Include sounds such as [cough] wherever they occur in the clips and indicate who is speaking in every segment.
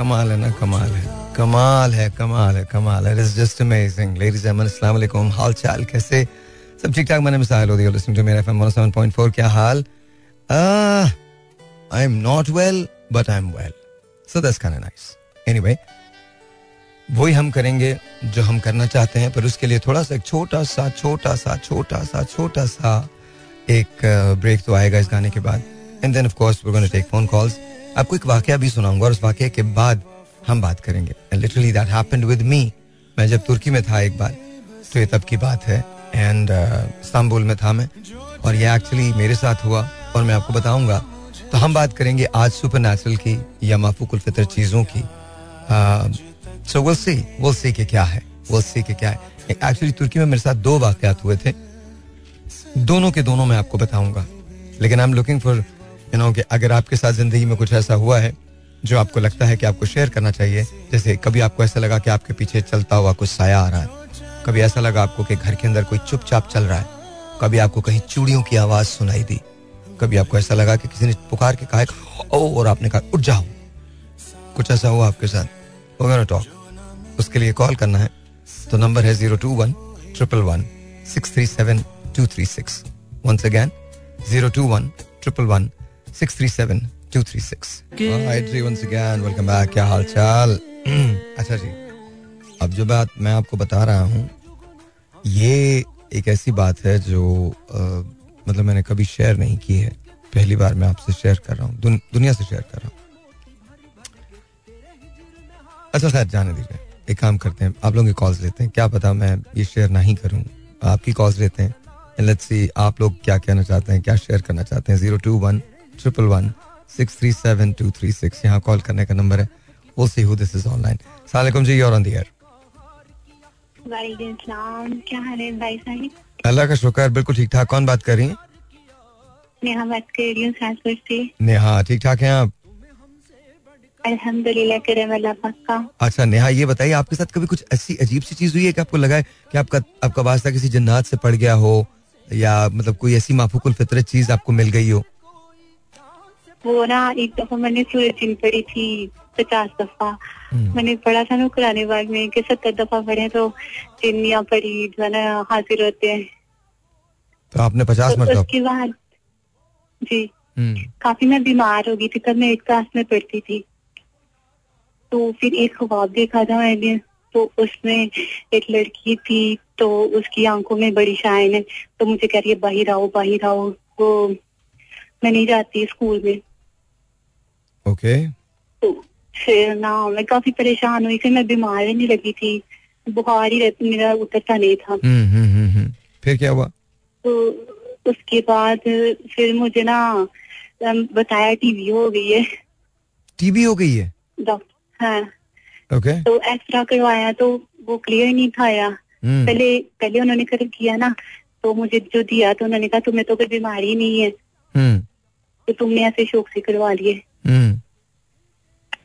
Speaker 1: कमाल है ना, कमाल है। कमाल है कमाल है कमाल है। It's just amazing ladies and अस्सलाम वालेकुम हाल चाल कैसे? सब ठीक ठाक? मैंने मिसाइल होती है। लिसनिंग टू मेरा एफएम 107.4 क्या हाल? I am not well but I am well so that's kind of nice anyway वही हम करेंगे जो हम करना चाहते हैं, पर उसके लिए थोड़ा सा एक छोटा सा छोटा सा छोटा सा छोटा सा एक ब्रेक तो आएगा इस गाने के बाद। And then of course we gonna take phone calls आपको एक वाकया भी सुनाऊँगा और उस वाक्य के बाद हम बात करेंगे। Literally that happened with me मैं जब तुर्की में था एक बार तो ये तब की बात है। एंड इस्तांबुल uh, में था मैं। और ये एक्चुअली मेरे साथ हुआ और मैं आपको बताऊँगा। तो हम बात करेंगे आज सुपर की या माफूकुल फितर चीज़ों की। So will see will see के क्या है विल सी के क्या है। एक्चुअली तुर्की में मेरे साथ दो वाकयात हुए थे। दोनों के दोनों मैं आपको बताऊँगा। लेकिन I am looking for you know कि अगर आपके साथ ज़िंदगी में कुछ ऐसा हुआ है, जो आपको लगता है कि आपको शेयर करना चाहिए, जैसे कभी आपको ऐसा लगा कि आपके पीछे चलता हुआ कुछ साया आ रहा है, कभी ऐसा लगा आपको कि घर के अंदर कोई चुपचाप चल रहा है, कभी आपको कहीं चूड़ियों की आवाज़ सुनाई दी, कभी आपको ऐसा लगा कि किसी ने पुकार के कहा ओ, और आपने कहा, उठ जाओ। कुछ ऐसा हुआ आपके साथ? वगैरह टॉक उसके लिए कॉल करना है। तो नंबर है zero two one triple one six three seven two three six once again zero two one triple one six three seven two three six once again welcome back क्या हाल चाल [clears throat] अच्छा जी अब जो बात मैं आपको बता रहा हूँ ये एक ऐसी बात है जो आ, मतलब मैंने कभी शेयर नहीं की है। पहली बार मैं आपसे शेयर कर रहा हूँ दुन, दुनिया से शेयर कर रहा हूँ। अच्छा खैर जाने दीजिए। एक काम करते हैं आप लोगों की कॉल्स लेते हैं। क्या पता मैं ये शेयर नहीं करूँ। आपकी कॉल्स लेते हैं लेट्स सी आप लोग क्या कहना चाहते हैं क्या शेयर करना चाहते हैं। Zero two one triple one six three seven two three six यहाँ कॉल करने का नंबर है। वो see who this is online सलाम जी और ऑन दी एयर
Speaker 2: क्या हाल है भाई साहब?
Speaker 1: अल्लाह का शुक्र बिल्कुल ठीक ठाक। कौन बात कर रही हैं?
Speaker 2: नेहा बात कर रही हूँ से।
Speaker 1: नेहा ठीक ठाक हैं आप?
Speaker 2: अल्हम्दुलिल्लाह करम अल्लाह पाक का।
Speaker 1: अच्छा नेहा ये बताइए आपके साथ कभी कुछ ऐसी अजीब सी चीज़ हुई है कि आपको लगा है कि आपका आपका वास्ता किसी जन्नात से पड़ गया हो? या मतलब कोई ऐसी माफूकुल फितरत चीज़ आपको मिल गई हो?
Speaker 2: वो ना एक दफ़ा मैंने सूरज जिन पढ़ी थी पचास दफ़ा।
Speaker 1: हम्म।
Speaker 2: मैंने पढ़ा था ना कुरान बाग में कि सत्तर दफ़ा पढ़े तो जिन्निया पढ़ी जो है ना हाजिर होते हैं।
Speaker 1: तो आपने पचास
Speaker 2: तो
Speaker 1: मरतब
Speaker 2: उसके बाद जी।
Speaker 1: हम्म,
Speaker 2: काफ़ी मैं बीमार हो गई थी तब मैं एक क्लास में पढ़ती थी। तो फिर एक ख्वाब देखा था मैंने तो उसमें एक लड़की थी तो उसकी आँखों में बड़ी शाइन है तो मुझे कह रही है बाहर आओ बाहर आओ। वो मैं नहीं जाती स्कूल में।
Speaker 1: ओके।
Speaker 2: तो फिर ना मैं काफ़ी परेशान हुई फिर मैं बीमार रहने लगी थी। बुखार ही रहती मेरा उतरता नहीं था।
Speaker 1: हम्म, हम्म, हम्म। फिर क्या हुआ?
Speaker 2: तो उसके बाद फिर मुझे ना बताया टीवी हो गई है।
Speaker 1: टीबी हो गई है?
Speaker 2: डॉक्टर हाँ।
Speaker 1: ओके।
Speaker 2: तो एक्सरा करवाया तो वो क्लियर नहीं था
Speaker 1: हम्म,
Speaker 2: पहले पहले उन्होंने कर किया ना तो मुझे जो दिया तो उन्होंने कहा तुम्हें तो कोई बीमारी नहीं है। तो तुमने ऐसे शौक से करवा लिए।
Speaker 1: हम्म,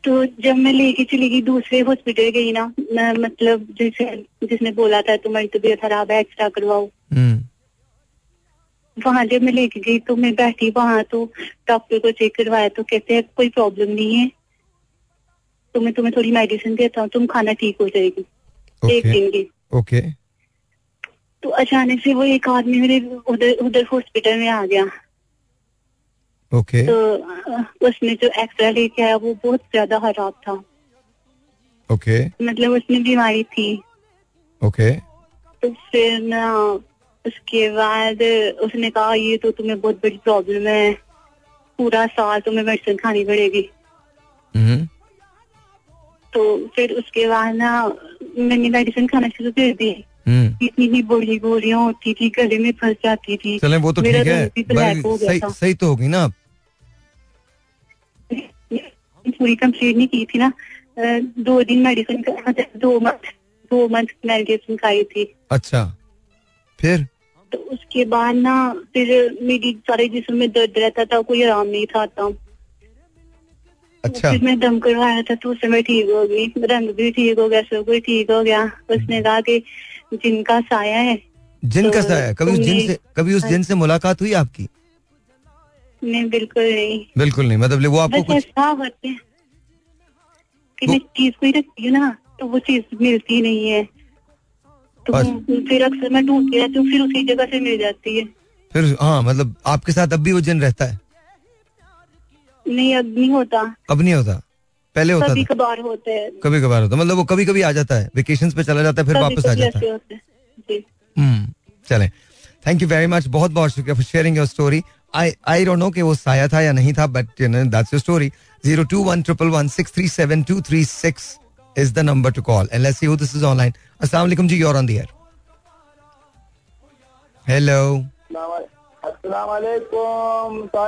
Speaker 2: तो जब मैं लेके चली गई दूसरे हॉस्पिटल गई ना मैं मतलब जिसे जिसने बोला था तुम्हारी तबीयत खराब है एक्सरा करवाओ।
Speaker 1: हम्म,
Speaker 2: वहाँ जब मैं लेके गई तो मैं बैठी वहाँ तो डॉक्टर को चेक करवाया तो कहते हैं कोई प्रॉब्लम नहीं है। तो मैं तुम्हें थोड़ी मेडिसिन देता हूँ तुम खाना ठीक हो जाएगी। एक दिन की।
Speaker 1: ओके
Speaker 2: तो अचानक से वो एक आदमी मेरे उधर उधर हॉस्पिटल में आ गया।
Speaker 1: ओके
Speaker 2: तो उसने जो एक्सरा लेके आया वो बहुत ज़्यादा खराब था।
Speaker 1: ओके
Speaker 2: मतलब उसमें बीमारी थी।
Speaker 1: ओके
Speaker 2: तो फिर ना उसके बाद उसने कहा ये तो तुम्हें बहुत बड़ी प्रॉब्लम है। पूरा साल तुम्हें मेडिसिन खानी पड़ेगी।
Speaker 1: हम्म,
Speaker 2: तो फिर उसके बाद ना मैंने मेडिसिन खाना शुरू कर दी। इतनी ही बड़ी गोलियाँ होती थी गले में फंस जाती थी।
Speaker 1: चलें वो तो ठीक है।
Speaker 2: हो
Speaker 1: सही सही तो होगी ना
Speaker 2: पूरी कंप्लीट नहीं की थी ना। दो दिन मेडिसिन मतलब दो मंथ दो मंथ मेडिसिन खाई थी।
Speaker 1: अच्छा। फिर?
Speaker 2: तो उसके बाद ना फिर मेरी सारे जिसम में दर्द रहता था कोई आराम नहीं था आता।
Speaker 1: अच्छा।
Speaker 2: फिर मैं दम करवाया था तो उस समय ठीक हो गई। रंग भी ठीक हो गया सब कुछ ठीक हो गया। उसने कहा कि जिनका साया है
Speaker 1: जिन का
Speaker 2: तो
Speaker 1: सा है? कभी उस जिन से कभी उस जिन से मुलाकात हुई आपकी?
Speaker 2: नहीं बिल्कुल नहीं।
Speaker 1: बिल्कुल नहीं मतलब वो आपको कुछ
Speaker 2: होते हैं फिर मैं चीज़ कोई रखती हूँ ना तो वो चीज़ मिलती नहीं है। तो। फिर अक्सर मैं ढूंढती रहती हूँ फिर उसी जगह से मिल जाती है।
Speaker 1: फिर हाँ मतलब आपके साथ अब भी वो जिन रहता है?
Speaker 2: नहीं अब नहीं होता।
Speaker 1: अब नहीं होता? पहले होता
Speaker 2: कभी
Speaker 1: था।
Speaker 2: कभार होते हैं।
Speaker 1: कभी कभार होता मतलब वो कभी कभी आ जाता है। वेकेशन पे चला जाता है फिर वापस आ जाता है।
Speaker 2: होते हैं। जी।
Speaker 1: हम्म चले। थैंक यू वेरी मच बहुत बहुत शुक्रिया for sharing your story I I don't know कि वो साया था या नहीं था but you know that's your story zero two one triple one six three seven two three six is the number to call and let's see who this is online अस्सलाम वालेकुम जी you're on the air hello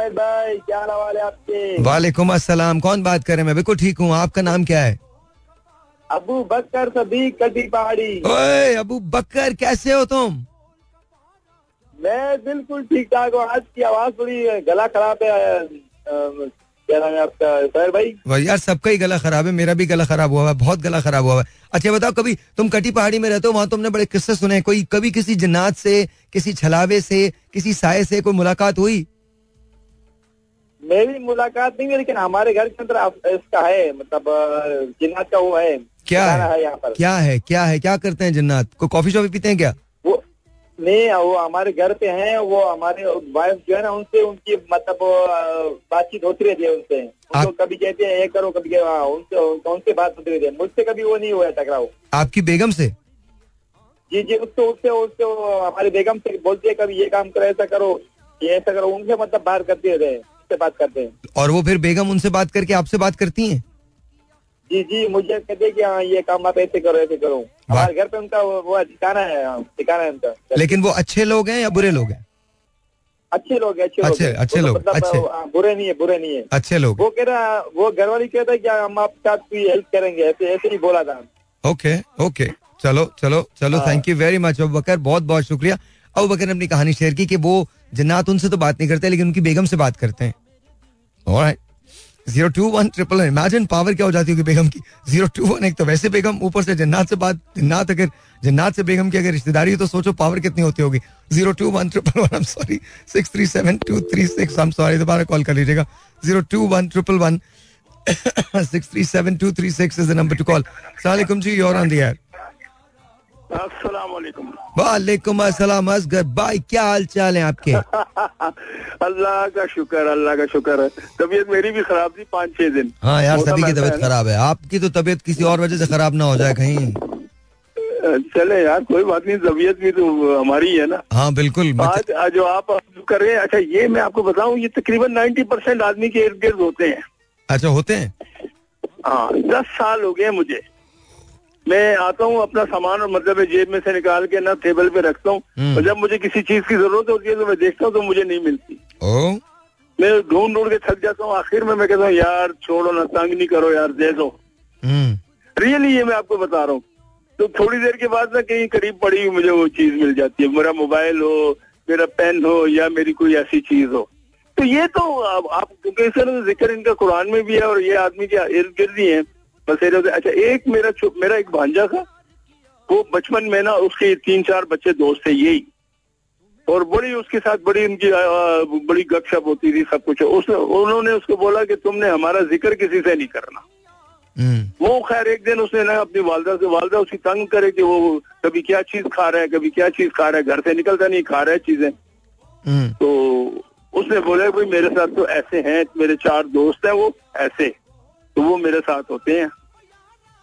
Speaker 3: भाई क्या हाल है आपके?
Speaker 1: वालेकुम अस्सलाम कौन बात कर रहे हैं? मैं बिल्कुल ठीक हूँ आपका नाम क्या है?
Speaker 3: अबू बकर सदीक कटी पहाड़ी।
Speaker 1: ओए अबू बकर कैसे हो तुम?
Speaker 3: मैं बिल्कुल ठीक ठाक हूँ आज की आवाज़ थोड़ी गला खराब है क्या नाम है आपका? भाई?
Speaker 1: यार सबका ही गला खराब है मेरा भी गला खराब हुआ है बहुत गला खराब हुआ है। अच्छा बताओ कभी तुम कटी पहाड़ी में रहते हो वहाँ तुमने बड़े किस्से सुने कोई कभी किसी जन्नात से किसी छलावे से किसी साय से कोई मुलाकात हुई?
Speaker 3: मेरी मुलाकात नहीं हुई लेकिन हमारे घर के अंदर इसका है मतलब जिन्नात का वो है।
Speaker 1: क्या है
Speaker 3: यहाँ पर?
Speaker 1: क्या है? क्या है? क्या करते हैं जन्नात? कोई कॉफ़ी शॉफी पीते हैं क्या?
Speaker 3: नहीं वो हमारे घर पे हैं वो हमारे वाइफ जो है ना उनसे उनकी मतलब बातचीत होती रहती है उनसे। उनको कभी कहते हैं ये करो कभी हैं, उनसे उनसे- बात होती रहती है। मुझसे कभी वो नहीं हुआ टकराव।
Speaker 1: आपकी बेगम से?
Speaker 3: जी जी उससे उससे उससे हमारी बेगम से बोलती है कभी ये काम करो ऐसा करो ये ऐसा करो। उनसे मतलब बात करते रहते हैं उससे बात करते हैं।
Speaker 1: और वो फिर बेगम उनसे बात करके आपसे बात करती हैं?
Speaker 3: जी जी मुझे कहते कि हाँ ये काम आप ऐसे करो ऐसे करो। हमारे घर पे उनका वो वो ठिकाना है हाँ, ठिकाना है उनका।
Speaker 1: लेकिन वो अच्छे लोग हैं या बुरे लोग हैं?
Speaker 3: अच्छे लोग हैं अच्छे लोग
Speaker 1: अच्छे-। अच्छे लोग,
Speaker 3: मतलब
Speaker 1: अच्छे।
Speaker 3: हाँ, बुरे नहीं है बुरे नहीं है।
Speaker 1: अच्छे लोग।
Speaker 3: वो कह रहा वो घर वाली कहता है कि हम आपके साथ कोई हेल्प करेंगे ऐसे ऐसे ही बोला था।
Speaker 1: Okay okay. चलो चलो चलो। Thank you very much Abu Bakar बहुत बहुत शुक्रिया। अबू बकर ने अपनी कहानी शेयर की कि वो जन्नात उनसे तो बात नहीं करते लेकिन उनकी बेगम से बात करते हैं। Alright zero two one triple imagine power क्या हो जाती होगी बेगम की? ज़ीरो टू वन एक तो वैसे बेगम ऊपर से जन्नात से बात जन्नात अगर, जन्नात से बेगम की अगर रिश्तेदारी हो तो सोचो पावर कितनी होती होगी। Zero two one triple one sorry six three seven two three six हम सॉरी दोबारा कॉल कर लीजिएगा। Zero two one triple one six three seven two three six is the number to call सलाम जी your on the air
Speaker 4: वालेकुम
Speaker 1: अस्सलाम असगर भाई क्या हाल चाल है आपके? [laughs]
Speaker 4: अल्लाह का शुक्र अल्लाह का शुक्र। है तबीयत मेरी भी खराब थी पाँच छह दिन।
Speaker 1: हाँ यार सभी की तबीयत खराब है। आपकी तो तबीयत किसी और वजह से खराब ना हो जाए कहीं।
Speaker 4: चले यार कोई बात नहीं तबीयत भी तो हमारी है ना।
Speaker 1: हाँ बिल्कुल
Speaker 4: आज जो आप कर रहे हैं अच्छा ये मैं आपको बताऊँ ये तकरीबन नाइन्टी परसेंट आदमी के इर्द गिर्द होते हैं।
Speaker 1: अच्छा होते हैं?
Speaker 4: हाँ दस साल हो गए मुझे। मैं आता हूँ अपना सामान और मतलब जेब में से निकाल के ना टेबल पे रखता हूँ।
Speaker 1: हम्म।
Speaker 4: और जब मुझे किसी चीज़ की ज़रूरत होती है तो मैं देखता हूँ तो मुझे नहीं मिलती।
Speaker 1: ओ।
Speaker 4: मैं ढूंढ ढूंढ के थक जाता हूँ। आखिर में मैं कहता हूँ यार छोड़ो ना तंग नहीं करो यार दे दो।
Speaker 1: हम्म।
Speaker 4: रियली ये मैं आपको बता रहा हूँ। तो थोड़ी देर के बाद ना कहीं करीब पड़ी हुई मुझे वो चीज़ मिल जाती है। मेरा मोबाइल हो मेरा पेन हो या मेरी कोई ऐसी चीज़ हो। तो ये तो आप क्योंकि से ज़िक्र इनका कुरान में भी है और ये आदमी के इर्द गिर्द ही है। बस ये रहते- अच्छा एक मेरा मेरा एक भांजा था। वो बचपन में ना उसके तीन चार बच्चे दोस्त थे यही। और बड़ी उसके साथ बड़ी उनकी आ, बड़ी गपशप होती थी सब कुछ। उसने उन्होंने उसको बोला कि तुमने हमारा ज़िक्र किसी से नहीं करना।
Speaker 1: हम्म।
Speaker 4: वो खैर एक दिन उसने ना अपनी वालदा से वालदा उसकी तंग करे कि वो कभी क्या चीज़ खा रहा है कभी क्या चीज़ खा रहा है घर से निकलता नहीं खा रहा है चीज़ें।
Speaker 1: हम्म।
Speaker 4: तो उसने बोला भाई मेरे साथ तो ऐसे हैं मेरे चार दोस्त हैं वो ऐसे। तो वो मेरे साथ होते हैं।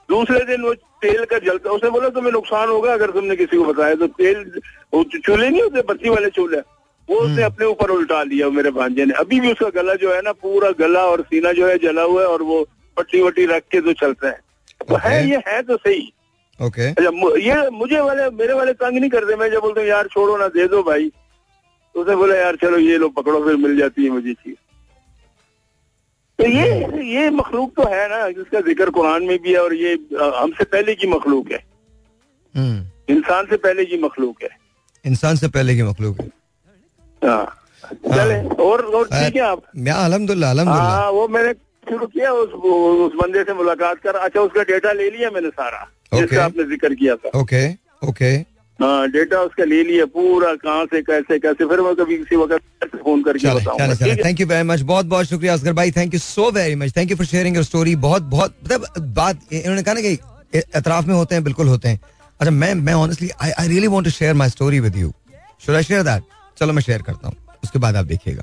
Speaker 4: दूसरे दिन वो तेल का जलता उसने बोला तुम्हें नुकसान होगा अगर तुमने किसी को बताया। तो तेल वो चूल्हे नहीं होते बत्ती वाले चूल्हे? वो उसने अपने ऊपर उल्टा लिया मेरे भांजे ने। अभी भी उसका गला जो है ना पूरा गला और सीना जो है जला हुआ है और वो पट्टी वट्टी रख के तो चलता है। तो है ये है तो सही।
Speaker 1: ओके।
Speaker 4: अच्छा ये मुझे वाले मेरे वाले तंग नहीं करते मैं जब बोलता हूँ यार छोड़ो ना दे दो भाई। तो उसने बोला यार चलो ये लो पकड़ो फिर मिल जाती है मुझे चीज़। तो ये ये मखलूक तो है ना जिसका ज़िक्र कुरान में भी है और ये हमसे पहले की मखलूक है।
Speaker 1: हम्म।
Speaker 4: इंसान से पहले की मखलूक है।
Speaker 1: इंसान से पहले की मखलूक है।
Speaker 4: हाँ। चले और और ठीक है आप?
Speaker 1: मैं अल्हम्दुलिल्लाह अल्हम्दुलिल्लाह।
Speaker 4: हाँ वो मैंने शुरू किया उस उस बंदे से मुलाकात कर। अच्छा उसका डेटा ले लिया मैंने सारा. जिसका आपने ज़िक्र किया था।
Speaker 1: Okay okay.
Speaker 4: हाँ डेटा उसका ले लिया पूरा कहाँ से कैसे कैसे फिर मैं कभी किसी वक्त फ़ोन करके बताऊँगा
Speaker 1: थैंक यू वेरी मच बहुत बहुत शुक्रिया असगर भाई। Thank you so very much thank you for sharing your story बहुत बहुत मतलब बात इन्होंने कहा ना कि एतराफ में होते हैं बिल्कुल होते हैं। अच्छा मैं मैं honestly I I really want to share my story with you should I share that चलो मैं शेयर करता हूँ। उसके बाद आप देखिएगा।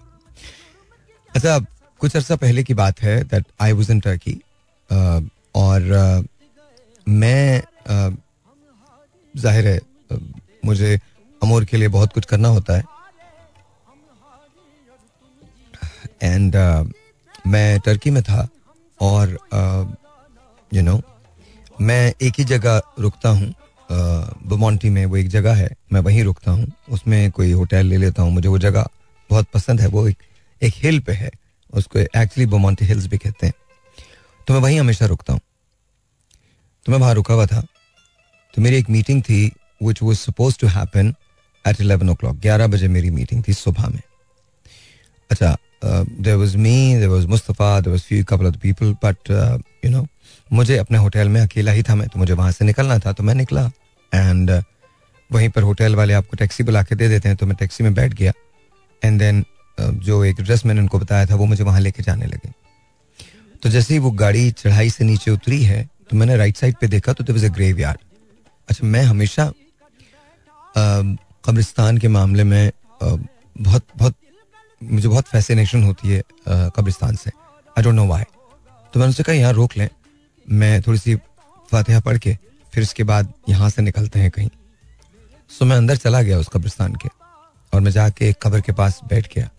Speaker 1: अच्छा कुछ अर्सा पहले की बात है that I was in Turkey और uh, मैं uh, ज़ाहिर है मुझे अमोर के लिए बहुत कुछ करना होता है। एंड uh, मैं टर्की में था और you uh, know you know, मैं एक ही जगह रुकता हूँ। बमोंटी में वो एक जगह है मैं वहीं रुकता हूँ। उसमें कोई होटल ले लेता हूँ मुझे वो जगह बहुत पसंद है। वो एक एक हिल पे है उसको एक्चुअली बोमोंटी हिल्स भी कहते हैं। तो मैं वहीं हमेशा रुकता हूँ। तो मैं वहाँ रुका हुआ था। तो मेरी एक मीटिंग थी which was suppose to happen at eleven o'clock ग्यारह बजे मेरी मीटिंग थी सुबह में। अच्छा there was me there was Mustafa there was few couple of people but you know मुझे अपने होटल में अकेला ही था मैं तो मुझे वहाँ से निकलना था तो मैं निकला। एंड uh, वहीं पर होटल वाले आपको टैक्सी बुला के दे देते हैं तो मैं टैक्सी में बैठ गया। एंड देन uh, जो एक एड्रेस मैंने उनको बताया था वो मुझे वहाँ लेके जाने लगे। तो जैसे ही वो गाड़ी चढ़ाई से नीचे उतरी है तो मैंने राइट साइड पे देखा तो there was a graveyard अच्छा मैं हमेशा कब्रिस्तान के मामले में बहुत बहुत, मुझे बहुत फैसिनेशन होती है कब्रिस्तान से। आई डोंट नो वाई तो मैंने उससे कहा, यहाँ रोक लें। मैं थोड़ी सी फातिहा पढ़ के, फिर उसके बाद यहाँ से निकलते हैं कहीं। सो मैं अंदर चला गया उस कब्रिस्तान के, और मैं जाके एक कब्र के पास बैठ गया।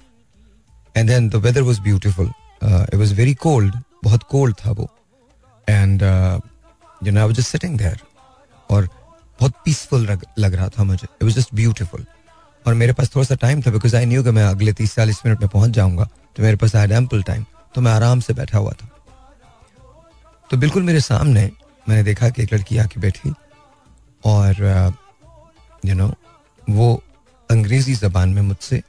Speaker 1: And then the weather was beautiful it was very cold बहुत कोल्ड था वो। And you know I was just sitting there और बहुत पीसफुल लग रहा था मुझे। इट वाज जस्ट ब्यूटीफुल और मेरे पास थोड़ा सा टाइम था बिकॉज़ आई न्यू कि मैं अगले तीस चालीस मिनट में पहुँच जाऊँगा। तो मेरे पास आई एम्पल टाइम तो मैं आराम से बैठा हुआ था। तो बिल्कुल मेरे सामने मैंने देखा कि एक लड़की आके बैठी। और यू uh, नो वो अंग्रेज़ी जबान में मुझसे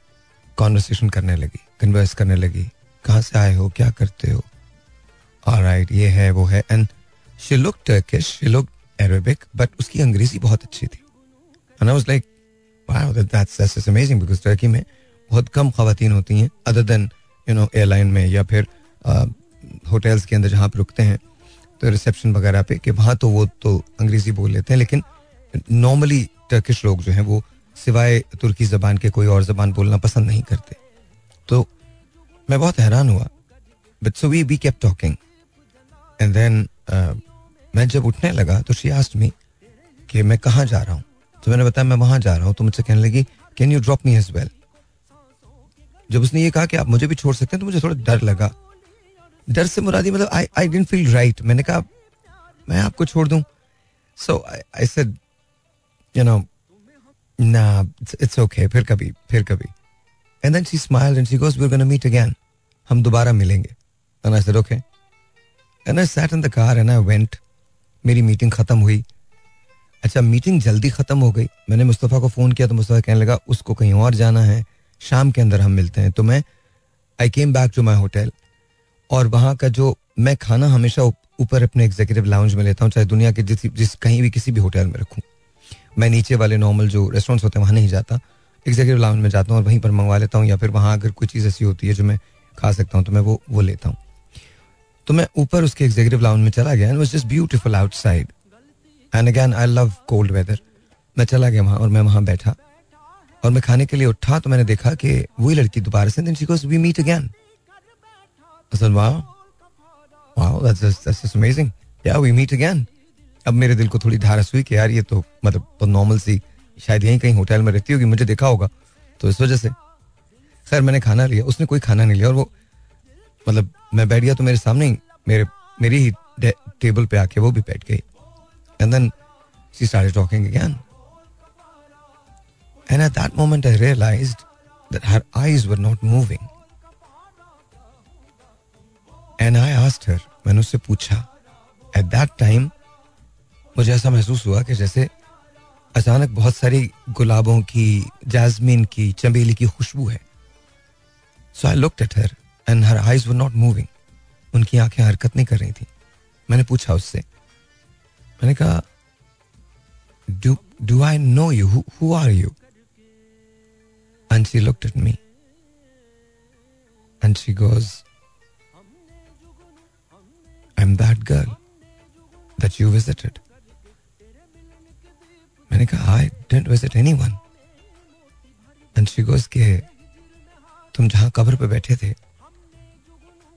Speaker 1: कॉन्वर्सेशन करने लगी कन्वर्स करने लगी। कहाँ से आए हो? क्या करते हो? राइट ये है वो है। And she look Turkish she look Arabic but उसकी अंग्रेज़ी बहुत अच्छी थी। Amazing because टर्की में बहुत कम खातन होती हैं other than you know airline में या फिर होटल्स uh, के अंदर जहाँ पर रुकते हैं तो रिसेप्शन वगैरह पे कि वहाँ तो वो तो अंग्रेज़ी बोल लेते हैं लेकिन नॉर्मली टर्किश लोग जो हैं वो सिवाय तुर्की जबान के कोई और जबान बोलना पसंद नहीं करते। तो मैं बहुत हैरान हुआ but so we we kept talking and then मैं जब उठने लगा तो शी आस्ट मी कि मैं कहाँ जा रहा हूँ? तो मैंने बताया, मैं वहाँ जा रहा हूँ। तो मुझसे कहने लगी can you drop me as well जब उसने ये कहा कि आप मुझे भी छोड़ सकते हैं तो मुझे थोड़ा डर लगा। डर से मुरादी मतलब I I didn't feel right मैंने कहा, मैं आपको छोड़ दूँ? So I said you know ना इट्स ओके फिर कभी फिर कभी. And then she smiled and she goes we are gonna meet again हम दोबारा मिलेंगे. And I said okay and I sat in the car and I went मेरी meeting खत्म हुई। अच्छा मीटिंग जल्दी खत्म हो गई। मैंने मुस्तफ़ा को फ़ोन किया तो मुस्तफ़ा कहने लगा, उसको कहीं और जाना है। शाम के अंदर हम मिलते हैं। तो मैं I came back to my hotel और वहाँ का जो मैं खाना हमेशा ऊपर अपने एग्जीक्यूटिव लाउंज में लेता हूँ, चाहे दुनिया के जिस जिस कहीं भी किसी भी होटल में रखूँ। मैं नीचे वाले नॉर्मल जो रेस्टोरेंट्स होते हैं, वहाँ नहीं जाता। एग्जीक्यूटिव लाउंज में जाता हूँ और वहीं पर मंगवा लेता हूँ या फिर वहाँ अगर कोई चीज़ ऐसी होती है जो मैं खा सकता हूँ तो मैं वो वो लेता हूँ। तो मैं ऊपर उसके एग्जीक्यूटिव लाउंज में चला गया and just beautiful outside and again I love cold weather मैं चला गया वहाँ और मैं वहाँ बैठा। और मैं खाने के लिए उठा तो मैंने देखा कि वही लड़की दोबारा से then she we meet again that's just amazing. Yeah, we अब मेरे दिल को थोड़ी धारस हुई कि यार ये तो मतलब तो नॉर्मल सी शायद यहीं कहीं होटल में रहती होगी मुझे देखा होगा। तो इस वजह से खैर मैंने खाना लिया उसने कोई खाना नहीं लिया और वो मतलब मैं बैठ गया तो मेरे सामने ही मेरे, मेरी ही टेबल पे आके वो भी बैठ गई। And then she started talking again and at that moment I realised that her eyes were not moving and I asked her मैंने उससे पूछा एट दैट टाइम मुझे ऐसा महसूस हुआ कि जैसे अचानक बहुत सारी गुलाबों की जैजमीन की, चमेली की खुशबू है? So I look at her and her eyes not moving उनकी आँखें हरकत नहीं कर रही थी। मैंने पूछा उससे। मैंने कहा do do I know you who are you and look at me and she goes I am that girl that you visited मैंने कहा I didn't visit anyone and she goes के तुम जहाँ कब्र पे बैठे थे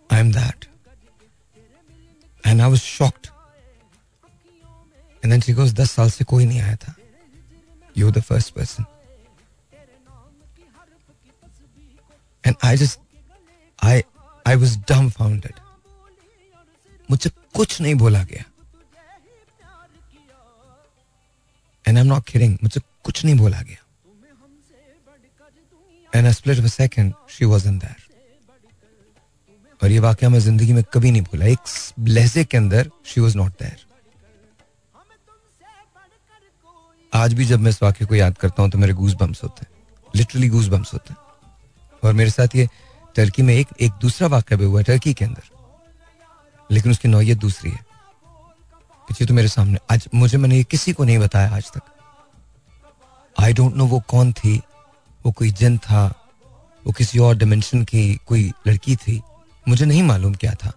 Speaker 1: I am that. And I was shocked. And then she goes, दस साल से कोई नहीं आया था. You're the first person. And I just, I, I was dumbfounded. मुझसे कुछ नहीं बोला गया and I am not kidding मुझसे कुछ नहीं बोला गया and I split a second she wasn't there और ये वाकया मैं ज़िंदगी में कभी नहीं भूला। एक लहजे के अंदर शी वॉज़ नॉट देयर आज भी जब मैं इस वाक्य को याद करता हूँ तो मेरे गूज बम्स होते हैं। लिटरली गूज बम्स होते हैं। और मेरे साथ ये टर्की में एक एक दूसरा वाक्य भी हुआ टर्की के अंदर। लेकिन उसकी नौयत दूसरी है। पीछे तो मेरे सामने, आज मुझे मैंने ये किसी को नहीं बताया आज तक। आई डोंट नो वो कौन थी, वो कोई जन था, वो किसी और डिमेंशन की कोई लड़की थी। मुझे नहीं मालूम क्या था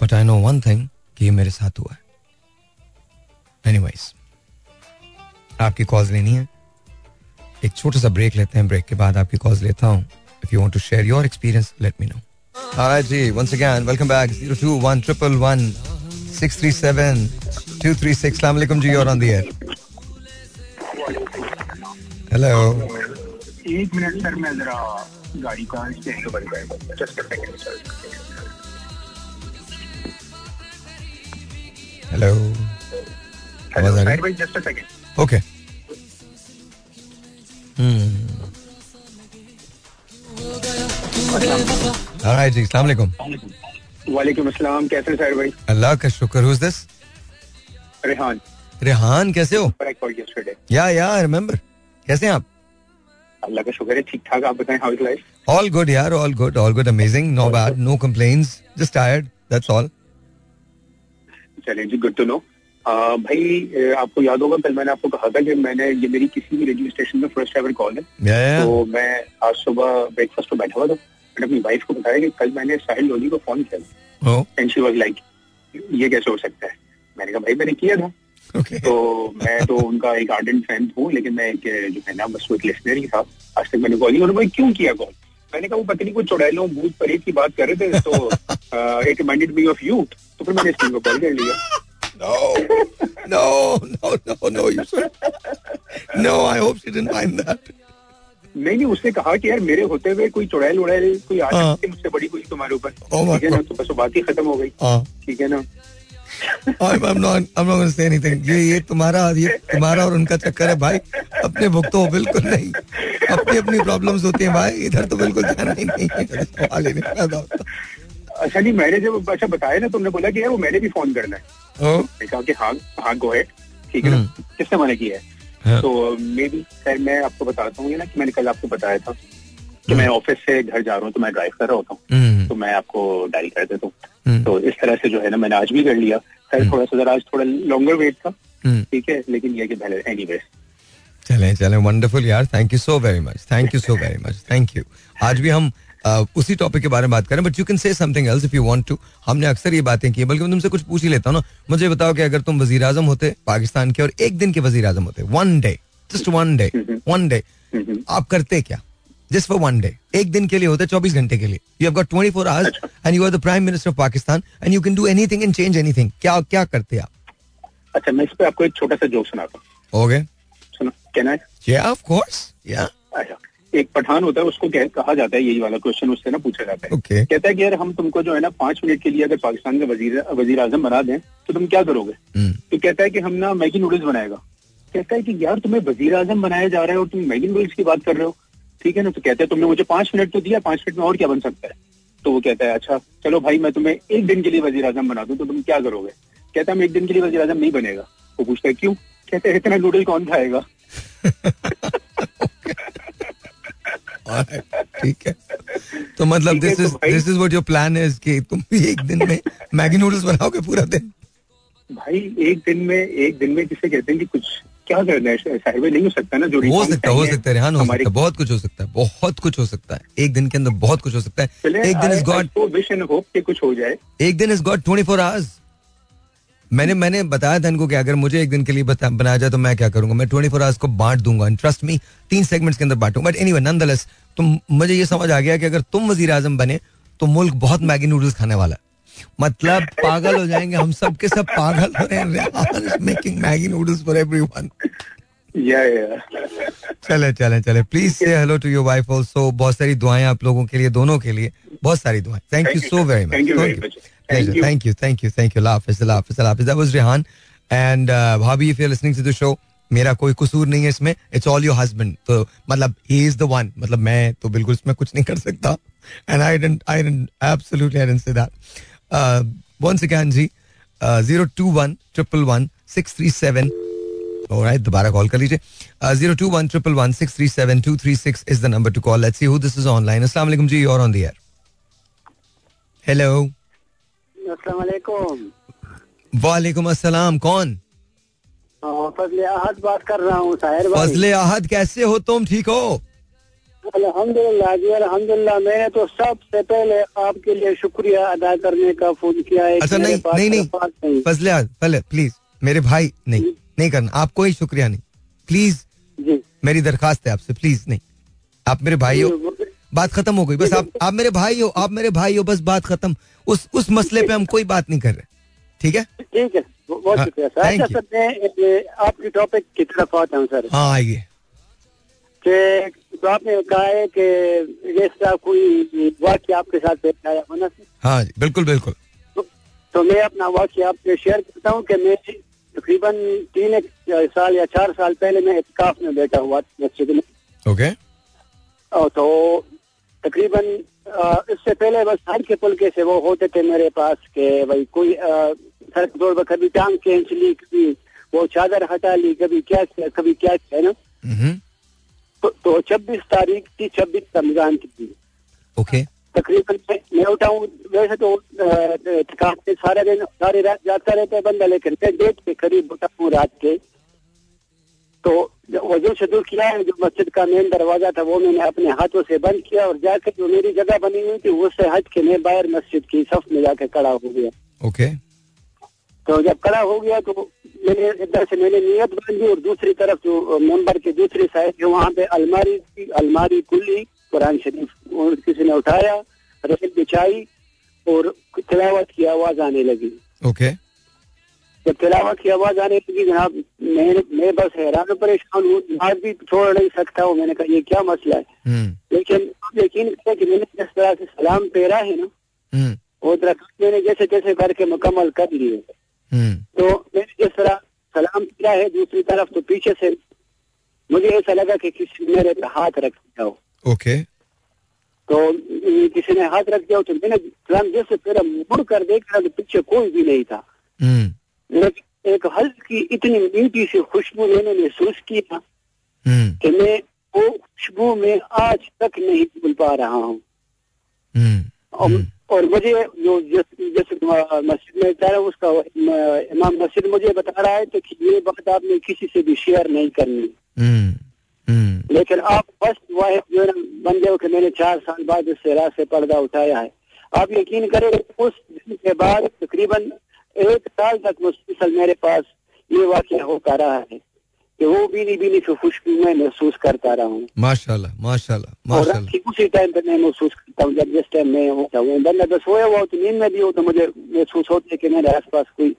Speaker 1: but I know one thing कि ये मेरे साथ हुआ है। एनीवाइज आपकी कॉल लेनी है। एक छोटा सा ब्रेक लेते हैं। ब्रेक के बाद आपकी कॉल लेता हूँ। If you want to share your experience let me know All ji once again welcome back 021 triple 1 637 236 अस्सलाम वालेकुम जी और ऑन द एयर हेलो
Speaker 5: एक मिनट सर मैं जरा गाड़ी का steering just a second sir
Speaker 1: hello आवाज़ आ रही
Speaker 5: side just a second
Speaker 1: okay hmm Alright, जी अस्सलाम वालेकुम
Speaker 5: वालेकुम अस्सलाम कैसे हैं साइड भाई
Speaker 1: अल्लाह का शुक्र हुज दिस
Speaker 5: रेहान
Speaker 1: रेहान कैसे हो या या आई रिमेंबर कैसे हैं आप
Speaker 5: अल्लाह का शुक्र है ठीक ठाक आप बताएँ how is life
Speaker 1: all good यार all good all good amazing no bad no complains just tired that's all
Speaker 5: चलिए जी गुड टू नो भाई आपको याद होगा कल मैंने आपको कहा था कि मैंने ये मेरी किसी भी रेडियो स्टेशन में फ़र्स्ट एवर कॉल है। तो मैं आज सुबह ब्रेकफास्ट पे बैठा हुआ था मैंने अपनी वाइफ को बताया कि कल मैंने साहिल लोधी को फ़ोन किया एंड शी वाज लाइक ये कैसे हो सकता है? मैंने कहा भाई मैंने किया था। तो मैं तो उनका एक आर्डेंट फ़ैन हूँ लेकिन मैं एक जो है ना बस वो एक लिसनर ही था। आज तक मैंने कॉल नहीं उन्होंने क्यों किया कॉल मैंने कहा वो पता नहीं कुछ चुड़ैलों भूत परेत की बात कर रहे थे तो it reminded me of you तो फिर मैंने इस को कॉल कर लिया।
Speaker 1: No, no, no, no, no, you sir. No, I hope she didn't mind that.
Speaker 5: नहीं नहीं उसने कहा कि यार मेरे होते हुए कोई चुड़ैल उड़ैल कोई आ
Speaker 1: हाँ।
Speaker 5: सकती है मुझसे बड़ी कोई तुम्हारे ऊपर।
Speaker 1: Oh
Speaker 5: ठीक है ना तो बस बात ही खत्म हो गई।
Speaker 1: हाँ।
Speaker 5: ठीक है ना?
Speaker 1: I'm, I'm not, I'm not say anything. ये ये तुम्हारा ये तुम्हारा और उनका चक्कर है भाई। अपने भुगतो बिल्कुल नहीं। अपनी अपनी प्रॉब्लम्स होती हैं भाई। इधर तो बिल्कुल जाना ही नहीं है। सवाल ही नहीं पैदा होता
Speaker 5: अच्छा जी मैंने जब अच्छा बताया ना तुमने बोला कि यार वो मैंने भी फ़ोन करना है। मैंने कहा कि हाँ हाँ गो है ठीक है ना?
Speaker 1: हम्म।
Speaker 5: किसने मना किया है?
Speaker 1: हाँ।
Speaker 5: तो मे बी खैर मैं आपको बताता हूँ ना कि मैंने कल आपको बताया था। कि मैं ऑफ़िस से घर जा रहा हूँ तो मैं ड्राइव कर रहा होता हूँ।
Speaker 1: हम्म,
Speaker 5: तो मैं आपको डायल कर देता हूँ।
Speaker 1: हम्म,
Speaker 5: तो इस तरह से जो है ना मैंने आज भी कर लिया। खैर थोड़ा सा आज थोड़ा लॉन्गर वेट था।
Speaker 1: हम्म।
Speaker 5: ठीक है लेकिन ये कि पहले एनी
Speaker 1: चलें चलें। वंडरफुल यार। Thank you so very much thank you so very much thank you आज भी हम अ, उसी टॉपिक के बारे में बात करें but you can say something else if you want to हमने अक्सर ये बातें की बल्कि मैं तुमसे कुछ पूछ ही लेता हूँ ना। मुझे बताओ कि अगर तुम वज़ीर आज़म होते पाकिस्तान के और एक दिन के वज़ीर आज़म होते one day just one day one day आप करते क्या? जस्ट फॉर वन डे एक दिन के लिए होते चौबीस घंटे के लिए. You have got twenty four hours and you are the prime minister of Pakistan and you can do anything and change anything क्या क्या करते आप?
Speaker 5: अच्छा मैं इस पे आपको एक छोटा सा जोक सुनाता हूँ।
Speaker 1: ओके
Speaker 5: सुनो है
Speaker 1: या ऑफ़ कोर्स या
Speaker 5: अच्छा एक पठान होता है उसको कह, कहा जाता है यही वाला क्वेश्चन उससे ना पूछा जाता है।
Speaker 1: Okay.
Speaker 5: कहता है कि यार हम तुमको जो है ना पाँच मिनट के लिए अगर पाकिस्तान का वज़ीर वज़ीर आज़म बना दें तो तुम क्या करोगे?
Speaker 1: हम्म
Speaker 5: तो कहता है कि हम ना मैगी नूडल्स बनाएगा. कहता है कि यार तुम्हें वज़ीर आज़म बनाया जा रहा है और तुम मैगी नूडल्स की बात कर रहे हो? ठीक है ना? तो कहता है तुमने मुझे पाँच मिनट तो दिया पाँच मिनट में और क्या बन सकता है? तो वो कहता है अच्छा चलो भाई मैं तुम्हें एक दिन के लिए वज़ीर आज़म बना दूँ तो तुम क्या करोगे? कहता है मैं एक दिन के लिए वज़ीर आज़म नहीं बनेगा। वो पूछता है क्यों? कहते हैं इतना नूडल कौन खाएगा?
Speaker 1: ठीक है। तो मतलब this is this is what your plan is कि तुम भी एक दिन में मैगी नूडल्स बनाओगे पूरा दिन?
Speaker 5: भाई एक दिन में एक दिन में जिसे कहते हैं कि कुछ क्या है साहिर भाई नहीं हो सकता ना जो
Speaker 1: हो सकता है हो सकता है रेहान हो सकता है बहुत कुछ हो सकता है बहुत कुछ हो सकता है एक दिन के अंदर बहुत कुछ हो सकता है। एक दिन is God
Speaker 5: wish and hope कि कुछ हो जाए।
Speaker 1: एक दिन is God twenty four hours मैंने मैंने बताया था इनको कि अगर मुझे एक दिन के लिए बनाया जाए तो मैं क्या करूँगा? मैं ट्वेंटी फोर आवर्स को बांट दूँगा ट्रस्ट मी तीन सेगमेंट्स के अंदर बांटूँगा। बट एनीवे नॉनदलेस तुम मुझे ये समझ आ गया कि अगर तुम वज़ीर आज़म बने तो मुल्क बहुत मैगी नूडल्स खाने वाला है। मतलब पागल हो जाएँगे हम सब के सब पागल हो रहे हैं। Making Maggi noodles for everyone
Speaker 5: या या
Speaker 1: चले चले चले। Please say hello to your wife also बहुत सारी दुआएँ आप लोगों के लिए दोनों के लिए। बहुत सारी दुआएँ। Thank you so very much. Thank you thank you thank you लाफिज लाफिज लाफिज दैट वाज रेहान एंड भाभी if you listening to the show मेरा कोई कसूर नहीं है इसमें। इट्स ऑल योर हस्बैंड तो मतलब ही इज़ द वन मतलब मैं तो बिल्कुल इसमें कुछ नहीं कर सकता। And I didn't I didn't absolutely I didn't say that once again ji zero two one triple one six three seven Alright, दोबारा कॉल कर लीजिए। Zero two one triple one six three seven two three six is the number to call let's see who this is online अस्सलाम वालेकुम जी और on the air hello
Speaker 6: अस्सलाम वालेकुम
Speaker 1: वालेकुम अस्सलाम कौन?
Speaker 6: हाँ, फजल बात कर रहा हूँ
Speaker 1: फजले आहद कैसे हो तुम? ठीक हो?
Speaker 6: अल्हम्दुलिल्लाह जी मैंने तो सबसे पहले आपके लिए शुक्रिया अदा करने का फ़ोन किया है
Speaker 1: अच्छा नहीं नहीं नहीं। फजले प्लीज़ मेरे भाई नहीं नहीं करना आपको ही शुक्रिया नहीं। प्लीज़
Speaker 6: जी।
Speaker 1: मेरी दरखास्त है आपसे प्लीज़ नहीं। आप मेरे भाई हो बात खत्म हो गई बस आप आप मेरे भाई हो आप मेरे भाई हो बस बात खत्म। उस उस मसले पे हम कोई बात नहीं कर रहे ठीक है?
Speaker 6: ठीक है बहुत
Speaker 1: हाँ,
Speaker 6: शुक्रिया सर। अच्छा सर मैं ए, आपकी टॉपिक की तरफ़ आता हूँ सर।
Speaker 1: हाँ आइए।
Speaker 6: तो आपने कहा है कि जैसा कोई वाक्य आपके साथ पेश आया होना
Speaker 1: हाँ जी बिल्कुल बिल्कुल।
Speaker 6: तो, तो मैं अपना वाक्य आपसे शेयर करता हूँ कि मैं तकरीबन तीन एक साल या चार साल पहले मैं इतकाफ में बैठा हुआ मस्जिद में।
Speaker 1: ओके।
Speaker 6: और तो तकरीबन इससे पहले बस हर हल्के पुलके से वो होते थे मेरे पास के भाई कोई सड़क तोड़ पर कभी टांग खींच ली कभी वो चादर हटा ली कभी क्या कभी क्या किया ना?
Speaker 1: हम्म।
Speaker 6: तो, तो छब्बीस तारीख थी छब्बीस रमज़ान की थी
Speaker 1: ओके।
Speaker 6: तकरीबन मैं- मैं उठाऊँ वैसे तो थकान से सारा दिन सारी रात जाता रहता है बंदा लेकिन मैं डेट के करीब उठा हूँ रात के। तो वज़ू शुरू किया है जो मस्जिद का मेन दरवाज़ा था वो मैंने अपने हाथों से बंद किया और जाकर जो मेरी जगह बनी हुई थी उससे हट के मैं बाहर मस्जिद की सफ में जाकर खड़ा हो गया।
Speaker 1: ओके।
Speaker 6: तो जब कड़ा हो गया तो मैंने इधर से मैंने नियत बांधी और दूसरी तरफ़ जो मेंबर के दूसरी साइड जो वहाँ पे अलमारी थी अलमारी खुली कुरान शरीफ और किसी ने उठाया रेल बिछाई और तिलावत की आवाज़ आने लगी।
Speaker 1: ओके।
Speaker 6: जब तिलावत की आवाज़ आने लगी जनाब मैं मैं बस हैरान परेशान हूँ आज भी छोड़ नहीं सकता हूँ। मैंने कहा ये क्या मसला है?
Speaker 1: हम्म।
Speaker 6: लेकिन आप यकीन करें कि मैंने जिस तरह से सलाम पेरा है ना
Speaker 1: हम्म।
Speaker 6: वो तरह मैंने जैसे जैसे करके मुकम्मल कर लिए। तो मैंने जिस तरह सलाम किया है दूसरी तरफ़ तो पीछे से मुझे ऐसा लगा कि किसी मेरे पे हाथ रख दिया हो।
Speaker 1: ओके।
Speaker 6: तो किसी ने हाथ रख दिया तो मैंने सलाम जैसे फिर मुड़ कर देखा तो पीछे कोई भी नहीं था।
Speaker 1: हम्म।
Speaker 6: लेकिन एक हल्की इतनी मीठी सी खुशबू मैंने महसूस की था
Speaker 1: हम्म।
Speaker 6: कि मैं वो खुशबू में आज तक नहीं भूल पा रहा हूँ।
Speaker 1: हम्म।
Speaker 6: और, और मुझे जो जिस जिस मस्जिद में जा रहा हूँ उसका इमाम मस्जिद मुझे बता रहा है तो कि ये बात आपने किसी से भी शेयर नहीं करनी।
Speaker 1: हम्म हम्म।
Speaker 6: लेकिन आप बस वाहिद जो है बन जाओ कि मैंने चार साल बाद इस राह से पर्दा उठाया है। आप यकीन करें उस दिन के बाद तकरीबन एक साल तक मुसलसल मेरे पास ये वाक्य होता रहा है। कि वो बीनी बीनी से खुशबू मैं महसूस करता रहा हूँ?
Speaker 1: माशाल्लाह माशाल्लाह माशाल्लाह।
Speaker 6: उसी टाइम पे मैं महसूस करता हूँ जब जिस टाइम मैं होता हूँ। बंदा बस सोया हुआ तो नींद में भी हो तो मुझे महसूस होता है कि मेरे आसपास कोई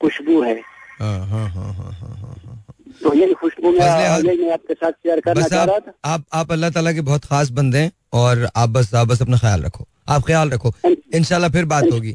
Speaker 6: खुशबू है।
Speaker 1: हाँ हाँ हाँ
Speaker 6: तो यही खुशबू मैं मैं आपके साथ शेयर करना चाह रहा था
Speaker 1: आप आप अल्लाह ताला के बहुत खास बंदे हैं और आप बस आप बस अपना ख्याल रखो। आप ख्याल रखो। इंशाल्लाह फिर बात होगी।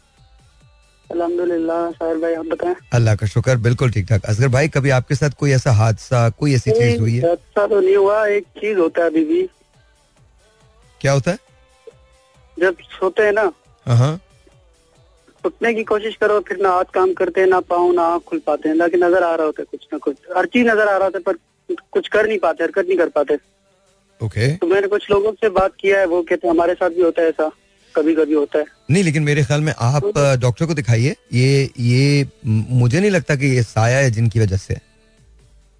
Speaker 6: साहिर भाई आप बताएँ?
Speaker 1: अल्लाह का शुक्र बिल्कुल ठीक ठाक असगर भाई कभी आपके साथ कोई ऐसा हादसा कोई ऐसी चीज़ हुई है?
Speaker 6: अच्छा तो नहीं हुआ एक चीज़ होता है अभी भी।
Speaker 1: क्या होता है?
Speaker 6: जब सोते हैं ना
Speaker 1: हाँ हाँ।
Speaker 7: उठने की कोशिश करो फिर ना हाथ काम करते हैं ना पाँव ना आँख खुल पाते हैं लेकिन नज़र आ रहा होता है कुछ ना कुछ। हर चीज़ नज़र आ रहा होता है पर कुछ कर नहीं पाते हरकत नहीं कर पाते।
Speaker 1: ओके। okay.
Speaker 7: तो मैंने कुछ लोगों से बात किया है वो कहते हैं हमारे साथ भी होता है ऐसा। कभी कभी होता है।
Speaker 1: नहीं लेकिन मेरे ख्याल में आप डॉक्टर को दिखाइए। ये ये मुझे नहीं लगता कि ये साया है जिनकी वजह से।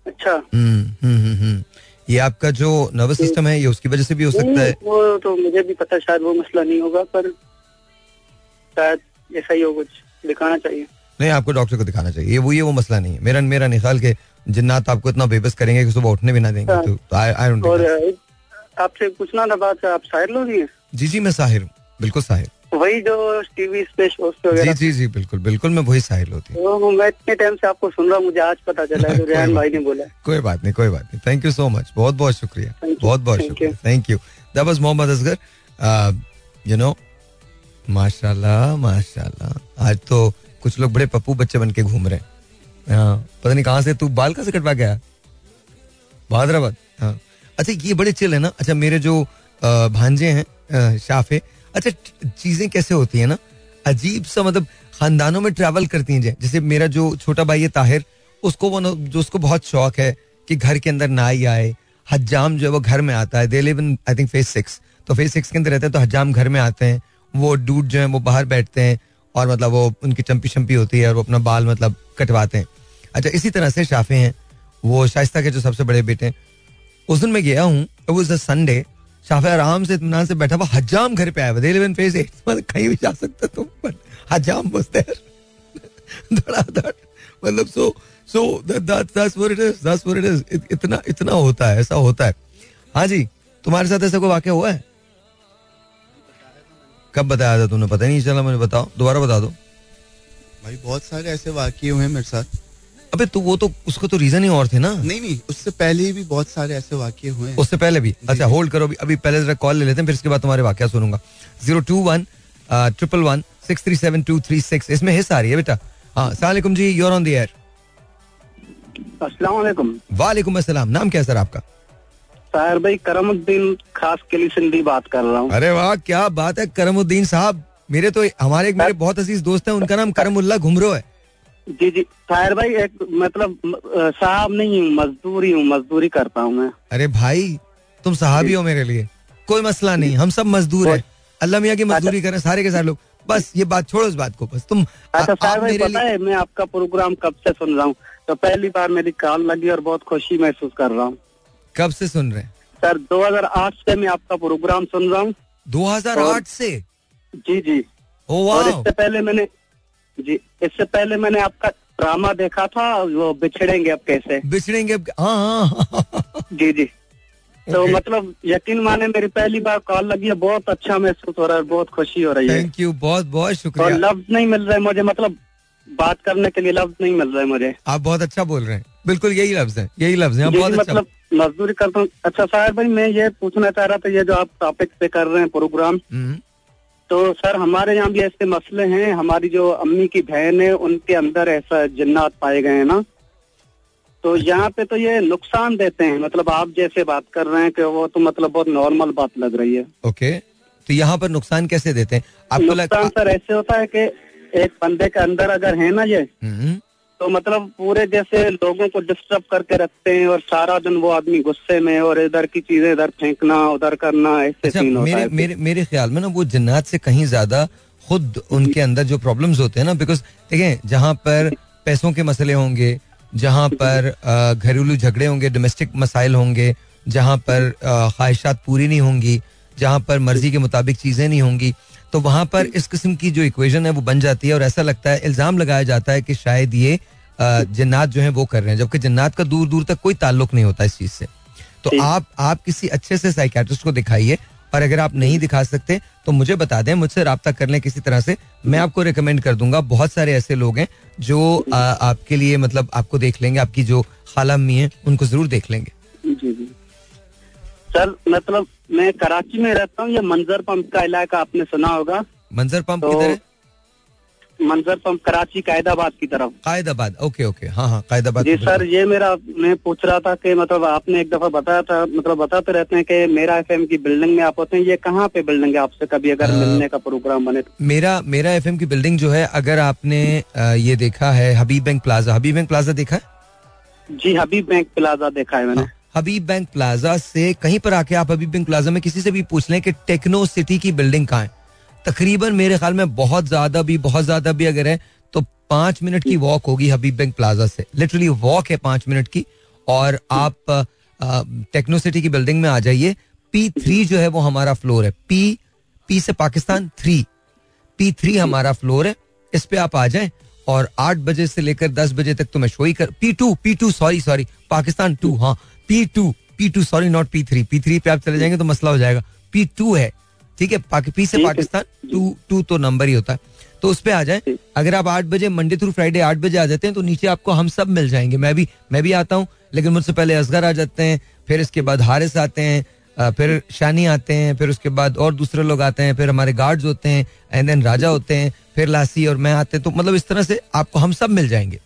Speaker 7: अच्छा।
Speaker 1: हम्म हम्म हम्म हम्म। ये आपका जो नर्वस सिस्टम है ये उसकी वजह से भी हो सकता है?
Speaker 7: वो तो मुझे भी पता है, शायद वो मसला नहीं होगा पर शायद ऐसा ही हो कुछ दिखाना चाहिए।
Speaker 1: नहीं आपको डॉक्टर को दिखाना चाहिए। ये वो ये वो मसला नहीं है। मेरा मेरा नहीं ख्याल के जिन्नात आपको इतना बेबस करेंगे कि सुबह उठने भी ना देंगे
Speaker 7: हाँ।
Speaker 1: तो आई आई डोंट
Speaker 7: और आपसे पूछना ना बात आप शायर लोग
Speaker 1: जी जी मैं साहिर हूँ। बिल्कुल साहिर
Speaker 7: वही जो टीवी पे शोज़
Speaker 1: जी जी जी बिल्कुल बिल्कुल मैं वही साहिर होती। हूँ
Speaker 7: तो मैं इतने टाइम से आपको सुन रहा हूँ मुझे आज पता चला है तो [laughs] रेहान भाई ने बोला
Speaker 1: कोई बात नहीं कोई बात नहीं। थैंक यू सो मच बहुत बहुत शुक्रिया। बहुत बहुत शुक्रिया। Thank you that was Mohammad Asghar you know माशाल्लाह माशाल्लाह। आज तो कुछ लोग बड़े पप्पू बच्चे बन के घूम रहे हैं। हाँ पता नहीं कहाँ से तू बाल कहाँ से कटवा गया बहादराबाद हाँ। अच्छा ये बड़े चिल है ना? अच्छा मेरे जो भांजे हैं शाफे अच्छा चीज़ें कैसे होती है ना? अजीब सा मतलब खानदानों में ट्रैवल करती हैं, जैसे मेरा जो छोटा भाई है ताहिर, उसको वो जो उसको बहुत शौक है कि घर के अंदर ना ही आए हजाम जो है वो घर में आता है। They live in I think phase six तो फ़ेज़ सिक्स के अंदर रहते हैं तो हजाम घर में आते हैं। वो डूड जो है, वो बाहर बैठते हैं और मतलब वो उनकी चंपी शंपी होती है और वो अपना बाल मतलब कटवाते हैं। अच्छा इसी तरह से शाफे हैं। वो शाइस्ता के जो सबसे बड़े बेटे हैं, उस दिन मैं गया हूँ वो संडे शाफे आराम से इत्मीनान से बैठा हुआ हजाम घर पे आया हुआ फ़ेज़ एट मतलब कहीं भी जा सकते तुम बट हजाम देयर धड़ाधड़। मतलब सो सो इट इज़ इतना इतना होता है, ऐसा होता है। हाँ जी, तुम्हारे साथ ऐसा कोई वाक्य हुआ है? कब बताया था तुमने? पता नहीं चला, मुझे बताओ। दोबारा बता दो।
Speaker 8: भाई, बहुत सारे ऐसे वाक्य हुए हैं मेरे साथ।
Speaker 1: अबे तो वो तो उसको तो रीजन ही और थे ना।
Speaker 8: नहीं नहीं उससे पहले भी बहुत सारे ऐसे वाक्य हुए हैं।
Speaker 1: उससे पहले भी? अच्छा होल्ड करो अभी अभी पहले जरा कॉल ले लेते हैं फिर इसके बाद तुम्हारे वाक्य सुनूँगा। Zero two one triple one six three seven two three six इसमें हिस्सा आ रही है बेटा। हाँ सलामकुम जी योर ऑन द एयर
Speaker 7: अस्सलाम वालेकुम
Speaker 1: वालेकुम अस्सलाम। नाम क्या है सर आपका?
Speaker 7: साहिर भाई करमुद्दीन खास के लिए सिंधी बात कर रहा हूँ।
Speaker 1: अरे वाह क्या बात है करमुद्दीन साहब। मेरे तो हमारे एक मेरे बहुत अज़ीज़ दोस्त हैं उनका नाम करमुल्ला घुमरो है।
Speaker 7: जी जी साहिर भाई एक मतलब साहब नहीं हूँ मजदूर ही मजदूरी करता हूँ मैं।
Speaker 1: अरे भाई तुम साहबी हो मेरे लिए। कोई मसला नहीं हम सब मजदूर हैं। अल्लाह मियाँ की मजदूरी करें सारे के सारे लोग। बस ये बात छोड़ो इस बात को बस तुम
Speaker 7: अच्छा
Speaker 1: आप
Speaker 7: भाई पता है मैं आपका प्रोग्राम कब से सुन रहा हूँ? तो पहली बार मेरी कॉल लगी और बहुत खुशी महसूस कर रहा हूँ।
Speaker 1: कब से सुन रहे हैं?
Speaker 7: सर 2008 से मैं आपका प्रोग्राम सुन रहा हूँ।
Speaker 1: 2008 से?
Speaker 7: जी जी। और इससे पहले मैंने जी इससे पहले मैंने आपका ड्रामा देखा था वो बिछड़ेंगे अब कैसे?
Speaker 1: बिछड़ेंगे अब हाँ हाँ, हाँ
Speaker 7: जी जी। तो
Speaker 1: Okay.
Speaker 7: मतलब यकीन माने मेरी पहली बार कॉल लगी है बहुत अच्छा महसूस हो रहा है बहुत खुशी हो रही है।
Speaker 1: थैंक यू बहुत बहुत शुक्रिया।
Speaker 7: और लफ्ज नहीं मिल रहे मुझे मतलब बात करने के लिए लफ्ज नहीं मिल रहे मुझे।
Speaker 1: आप बहुत अच्छा बोल रहे हैं। बिल्कुल यही लफ्ज है यही लफ्ज है बहुत अच्छा
Speaker 7: मतलब मजदूरी करता हूँ। अच्छा साहब भाई मैं ये पूछना चाह रहा था ये जो आप टॉपिक पे कर रहे हैं प्रोग्राम तो सर हमारे यहाँ भी ऐसे मसले हैं। हमारी जो अम्मी की बहन है उनके अंदर ऐसा जिन्नात पाए गए हैं ना। तो यहाँ पे तो ये नुकसान देते हैं। मतलब आप जैसे बात कर रहे हैं कि वो तो मतलब बहुत नॉर्मल बात लग रही है।
Speaker 1: ओके। तो यहाँ पर नुकसान कैसे देते हैं? आपको
Speaker 7: नुकसान
Speaker 1: लग...
Speaker 7: सर ऐसे होता है कि एक बंदे के अंदर अगर है ना ये
Speaker 1: हम्म,
Speaker 7: तो मतलब पूरे जैसे लोगों को डिस्टर्ब करके रखते हैं और सारा दिन वो आदमी गुस्से में और इधर की चीज़ें इधर फेंकना उधर करना ऐसे
Speaker 1: अच्छा
Speaker 7: सीन होता
Speaker 1: मेरे
Speaker 7: है।
Speaker 1: मेरे मेरे ख्याल में ना वो जन्नात से कहीं ज़्यादा खुद उनके अंदर जो प्रॉब्लम्स होते हैं ना बिकॉज़ देखें जहाँ पर पैसों के मसले होंगे जहाँ पर घरेलू झगड़े होंगे डोमेस्टिक मसाइल होंगे जहाँ पर ख्वाहिशात पूरी नहीं होंगी जहाँ पर मर्ज़ी के मुताबिक चीज़ें नहीं होंगी तो वहाँ पर इस किस्म की जो इक्वेशन है वो बन जाती है और ऐसा लगता है इल्ज़ाम लगाया जाता है कि शायद ये जन्नात जो है वो कर रहे हैं जबकि जन्नात का दूर दूर तक कोई ताल्लुक नहीं होता इस चीज़ से। तो आप आप किसी अच्छे से साइकेट्रिस्ट को दिखाइए और अगर आप नहीं दिखा सकते तो मुझे बता दें मुझसे रब्ता कर लें किसी तरह से मैं आपको रिकमेंड कर दूँगा बहुत सारे ऐसे लोग हैं जो आ, आपके लिए मतलब आपको देख लेंगे आपकी जो खाला अम्मी है उनको ज़रूर देख लेंगे।
Speaker 7: जी जी। सर मतलब मैं कराची में रहता हूँ ये मंजर पंप का इलाका आपने सुना होगा।
Speaker 1: मंजर पंप
Speaker 7: तो
Speaker 1: किधर है?
Speaker 7: मंजर पंप कराची कायदाबाद की तरफ़।
Speaker 1: कायदाबाद ओके ओके हाँ हाँ कायदाबाद
Speaker 7: जी सर ये मेरा मैं पूछ रहा था कि मतलब आपने एक दफ़ा बताया था मतलब बताते रहते हैं कि मेरा एफएम की बिल्डिंग में आप होते हैं ये कहाँ पे बिल्डिंग है आपसे कभी अगर
Speaker 1: अ,
Speaker 7: मिलने का प्रोग्राम बने तो?
Speaker 1: मेरा मेरा एफएम की बिल्डिंग जो है अगर आपने अ, ये देखा है Habib bank plaza Habib bank plaza देखा है?
Speaker 7: जी हबीब बैंक प्लाजा देखा है मैंने।
Speaker 1: हबीब बैंक प्लाजा से कहीं पर आके आप हबीब बैंक प्लाजा में किसी से भी पूछ लें कि टेक्नो सिटी की बिल्डिंग कहाँ है। तकरीबन मेरे ख्याल में बहुत ज़्यादा भी, बहुत ज़्यादा भी अगर है तो पाँच मिनट की वॉक होगी हबीब बैंक प्लाजा से। लिटरली वॉक है पाँच मिनट की। और आप टेक्नो सिटी की बिल्डिंग में आ जाइए। पी थ्री जो है वो हमारा फ्लोर है। पी पी से पाकिस्तान थ्री पी थ्री हमारा फ्लोर है। इस पे आप आ जाएँ और आठ बजे से लेकर दस बजे तक तो मैं शो ही कर P two P two sorry sorry Pakistan two हाँ। P two P two sorry not P three P three पे आप चले जाएँगे तो मसला हो जाएगा। पी टू है ठीक है? पाकि- पी से पाकिस्तान टू टू तो नंबर ही होता है। तो उस पे आ जाएँ। अगर आप आठ बजे मंडे थ्रू फ्राइडे आठ बजे आ जाते हैं तो नीचे आपको हम सब मिल जाएँगे। मैं भी मैं भी आता हूँ लेकिन मुझसे पहले असगर आ जाते हैं फिर इसके बाद हारिस आते हैं फिर शानी आते हैं फिर उसके बाद और दूसरे लोग आते हैं फिर हमारे गार्ड्स होते हैं एंड देन राजा होते हैं फिर लासी और मैं आते हैं। तो मतलब इस तरह से आपको हम सब मिल जाएँगे।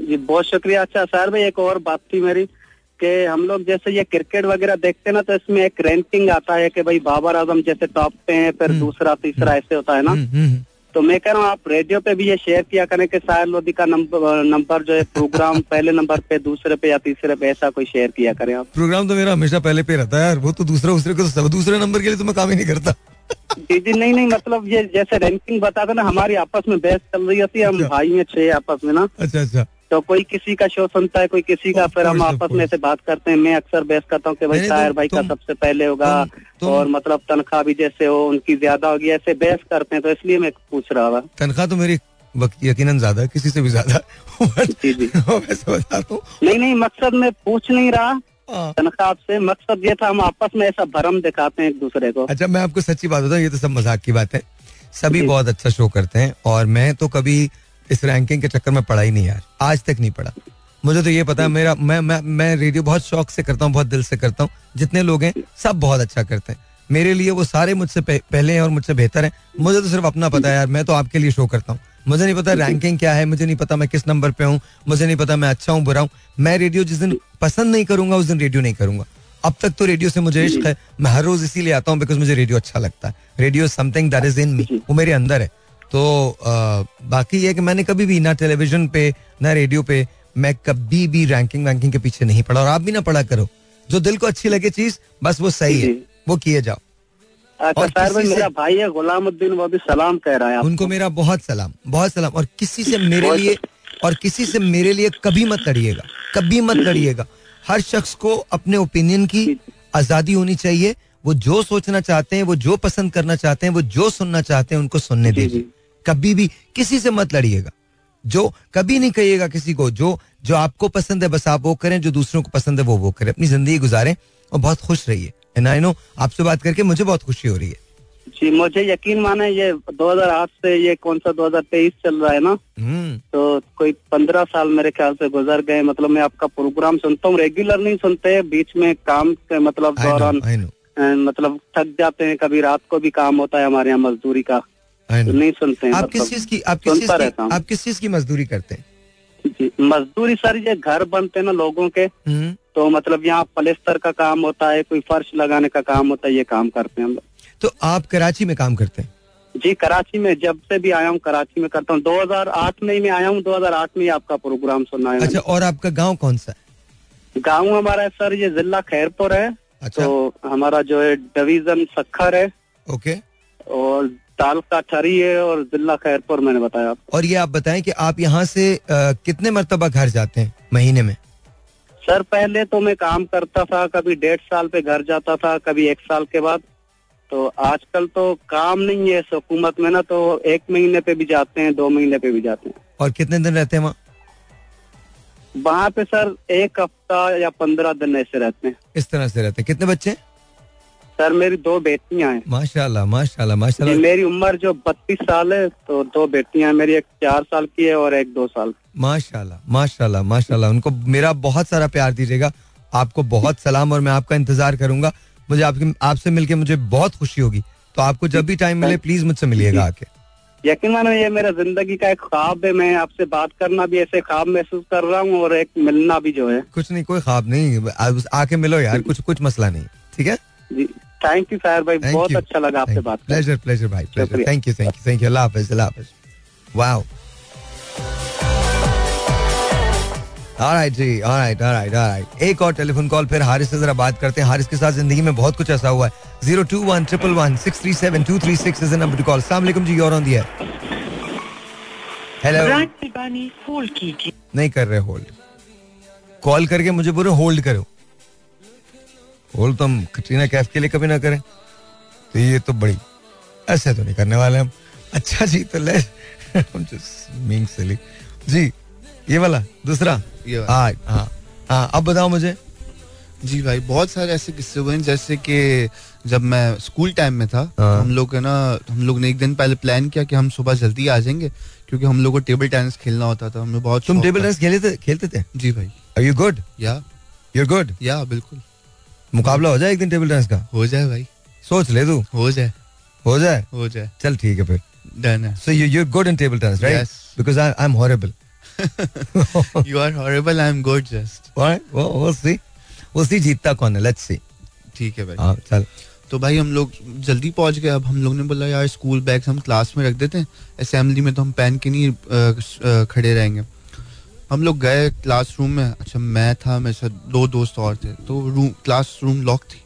Speaker 7: जी बहुत शुक्रिया। अच्छा सर भाई एक और बात थी मेरी। कि हम लोग जैसे ये क्रिकेट वगैरह देखते हैं ना तो इसमें एक रैंकिंग आता है कि भाई बाबर आज़म जैसे टॉप पे हैं फिर
Speaker 1: हम्म।
Speaker 7: दूसरा तीसरा ऐसे होता है ना।
Speaker 1: हम्म, हम्म,
Speaker 7: तो मैं कह रहा हूँ आप रेडियो पे भी ये शेयर किया करें कि साहिर लोधी का नंबर नंबर जो है प्रोग्राम [laughs] पहले नंबर पे दूसरे पे या तीसरे पे ऐसा कोई शेयर किया करें आप।
Speaker 1: प्रोग्राम तो मेरा हमेशा पहले पे रहता है यार वो तो दूसरा दूसरे को तो सब दूसरे नंबर के लिए तो मैं काम ही नहीं करता। [laughs]
Speaker 7: जी जी नहीं नहीं मतलब ये जैसे रैंकिंग बताते ना हमारी आपस में बहस चल रही होती है हम
Speaker 1: अच्छा।
Speaker 7: भाई में छह आपस में ना।
Speaker 1: अच्छा अच्छा।
Speaker 7: तो कोई किसी का शो सुनता है कोई किसी का फिर हम आपस में. ऐसे बात करते हैं। मैं अक्सर बहस करता हूँ कि भाई
Speaker 1: नहीं,
Speaker 7: भाई का सबसे पहले होगा और मतलब तनख्वाह भी जैसे हो उनकी ज़्यादा होगी ऐसे बहस करते हैं तो इसलिए मैं पूछ रहा था।
Speaker 1: तनख्वाह तो मेरी यकीनन ज़्यादा किसी से भी ज़्यादा। [laughs] है।
Speaker 7: जी जी। [laughs]
Speaker 1: हूँ।
Speaker 7: नहीं नहीं मकसद मैं पूछ नहीं रहा।
Speaker 1: हाँ।
Speaker 7: तनख्वाह आपसे मकसद ये था हम आपस में ऐसा भरम दिखाते हैं एक दूसरे को।
Speaker 1: अच्छा मैं आपको सच्ची बात बताऊँ ये तो सब मज़ाक की बात है। सभी बहुत अच्छा शो करते हैं और मैं तो कभी इस रैंकिंग के चक्कर में पढ़ा ही नहीं यार। आज तक नहीं पढ़ा। मुझे तो ये पता है, मेरा, मैं मैं मैं रेडियो बहुत शौक से करता हूँ, बहुत दिल से करता हूँ। जितने लोग हैं, सब बहुत अच्छा करते हैं। मेरे लिए वो सारे मुझसे पहले हैं और मुझसे बेहतर हैं। मुझे तो सिर्फ़ अपना पता है यार, मैं तो आपके लिए शो करता हूँ। मुझे नहीं पता रैंकिंग क्या है, मुझे नहीं पता मैं किस नंबर पे हूँ, मुझे नहीं पता मैं अच्छा हूँ, बुरा हूँ। मैं रेडियो जिस दिन पसंद नहीं करूँगा, उस दिन रेडियो नहीं करूँगा। अब तक तो रेडियो से मुझे इश्क है। मैं हर रोज इसीलिए आता हूँ बिकॉज़ मुझे रेडियो अच्छा लगता है। Radio something that is in me वो मेरे अंदर है। तो अ, बाकी ये कि मैंने कभी भी ना टेलीविज़न पे ना रेडियो पे मैं कभी भी रैंकिंग वैंकिंग के पीछे नहीं पड़ा। और आप भी ना पढ़ा करो। जो दिल को अच्छी लगे चीज़ बस वो सही है। वो किए जाओ।
Speaker 7: अच्छा
Speaker 1: और
Speaker 7: मेरा भाई है गुलामुद्दीन वो भी सलाम कह रहा है
Speaker 1: उनको मेरा बहुत सलाम बहुत सलाम। और किसी से मेरे लिए और किसी से मेरे लिए कभी मत लड़िएगा। कभी मत लड़िएगा। हर शख्स को अपने ओपिनियन की आज़ादी होनी चाहिए। वो जो सोचना चाहते हैं वो जो पसंद करना चाहते हैं वो जो सुनना चाहते हैं उनको सुनने दीजिए। कभी भी किसी से मत लड़िएगा। जो कभी नहीं कहिएगा किसी को जो जो आपको पसंद है बस आप वो करें जो दूसरों को पसंद है वो वो करें। अपनी ज़िंदगी गुजारें और बहुत खुश रहिए। एंड आई नो आपसे बात करके मुझे बहुत खुशी हो रही है।
Speaker 7: जी मुझे यकीन माने ये 2008 से ये कौन सा 2023 चल रहा है ना?
Speaker 1: हम्म।
Speaker 7: तो कोई पंद्रह साल मेरे ख्याल से गुजर गए मतलब मैं आपका प्रोग्राम सुनता हूँ रेगुलर नहीं सुनते बीच में काम के मतलब दौरान मतलब थक जाते हैं कभी रात को भी काम होता है हमारे यहाँ मजदूरी का। नहीं सुनते हैं
Speaker 1: आप
Speaker 7: मतलब,
Speaker 1: किस चीज़ की आप किस चीज़ की आप किस चीज़ की मजदूरी करते हैं?
Speaker 7: जी, मजदूरी सर ये घर बनते हैं ना लोगों के
Speaker 1: हम्म,
Speaker 7: तो मतलब यहाँ पलेस्तर का काम होता है कोई फर्श लगाने का काम होता है ये काम करते हैं हम
Speaker 1: तो आप कराची में काम करते हैं?
Speaker 7: जी कराची में जब से भी आया हूँ कराची में करता हूँ। 2008 में ही मैं आया हूँ 2008 में ही आपका प्रोग्राम सुना है
Speaker 1: अच्छा और आपका गाँव कौन सा है?
Speaker 7: गाँव हमारा है सर ये जिला खैरपुर है।
Speaker 1: अच्छा।
Speaker 7: तो हमारा जो है डिवीज़न सखर है।
Speaker 1: ओके।
Speaker 7: और तालका ठरी है और जिला खैरपुर मैंने बताया आपको।
Speaker 1: और ये आप बताएँ कि आप यहाँ से अ, कितने मरतबा घर जाते हैं महीने में?
Speaker 7: सर पहले तो मैं काम करता था कभी डेढ़ साल पे घर जाता था कभी एक साल के बाद। तो आजकल तो काम नहीं है इस हुकूमत में ना तो एक महीने पे भी जाते हैं दो महीने पे भी जाते हैं।
Speaker 1: और कितने दिन रहते हैं वहाँ?
Speaker 7: वहाँ पे सर एक हफ़्ता या पंद्रह दिन ऐसे रहते हैं।
Speaker 1: इस तरह से रहते हैं। कितने बच्चे हैं?
Speaker 7: सर मेरी दो बेटियाँ हैं।
Speaker 1: माशाल्लाह माशाल्लाह माशाल्लाह।
Speaker 7: मेरी उम्र जो बत्तीस साल है तो दो बेटियाँ हैं। मेरी एक चार साल की है और एक दो साल की।
Speaker 1: माशाल्लाह माशाल्लाह माशाल्लाह। उनको मेरा बहुत सारा प्यार दीजिएगा। आपको बहुत सलाम और मैं आपका इंतज़ार करूँगा। मुझे आपके आपसे मिलके मुझे बहुत खुशी होगी। तो आपको जब भी टाइम मिले प्लीज़ मुझसे मिलिएगा आके।
Speaker 7: यकीन मानो ये मेरा ज़िंदगी का एक ख्वाब है। मैं आपसे बात करना भी ऐसे ख्वाब महसूस कर रहा हूँ और एक मिलना भी जो है।
Speaker 1: कुछ नहीं कोई ख्वाब नहीं। आके मिलो यार कुछ कुछ मसला नहीं। ठीक है?
Speaker 7: जी। थैंक यू साहिर भाई बहुत अच्छा लगा आपसे बात
Speaker 1: प्लेजर प्लेजर भाई pleasure thank you thank you thank you अल्लाह हाफिज अल्लाह हाफिज वाओ ऑलराइट जी ऑलराइट ऑलराइट ऑलराइट एक और टेलीफोन कॉल फिर हारिस से जरा बात करते हैं। हारिस के साथ ज़िंदगी में बहुत कुछ ऐसा हुआ है। Zero two one triple one six three seven two three six is number to call सलाम जी और ऑन दिया हेलो नहीं कर रहे होल्ड कॉल करके मुझे बोले होल्ड करो। होल्ड तो हम कटरीना कैफ के लिए कभी ना करें। तो ये तो बड़ी ऐसे तो नहीं करने वाले हम। अच्छा जी तो ले जी ये वाला दूसरा?
Speaker 8: ये वाला।
Speaker 1: हाँ हाँ हाँ अब बताओ मुझे।
Speaker 8: जी भाई बहुत सारे ऐसे किस्से हुए हैं जैसे कि जब मैं स्कूल टाइम में था
Speaker 1: हाँ।
Speaker 8: हम लोग है ना हम लोग ने एक दिन पहले प्लान किया कि हम सुबह जल्दी आ जाएँगे क्योंकि हम लोग को टेबल टेनिस खेलना होता था हमें बहुत
Speaker 1: तुम टेबल टेनिस खेले थे खेलते थे?
Speaker 8: जी भाई।
Speaker 1: Are you good
Speaker 8: yeah.
Speaker 1: You good
Speaker 8: yeah बिल्कुल।
Speaker 1: मुकाबला हो जाए एक दिन टेबल टेनिस का
Speaker 8: हो जाए भाई
Speaker 1: सोच ले तू
Speaker 8: हो जाए
Speaker 1: हो जाए
Speaker 8: हो जाए
Speaker 1: चल ठीक है फिर
Speaker 8: डन है
Speaker 1: So you you're good in table tennis, right?
Speaker 8: Yes.
Speaker 1: Because I I'm horrible.
Speaker 8: You are horrible I am good just
Speaker 1: Alright, well, we'll see. We'll see जीतता कौन है. Let's see.
Speaker 8: ठीक है भाई
Speaker 1: हाँ चल.
Speaker 8: तो भाई हम लोग जल्दी पहुँच गए अब हम लोग ने बोला यार स्कूल बैग्स हम क्लास में रख देते हैं असेंबली में तो हम पहन के नहीं खड़े रहेंगे हम लोग गए क्लासरूम में। अच्छा मैं था मेरे साथ दो दोस्त और थे तो रूम क्लास रूम लॉक थी।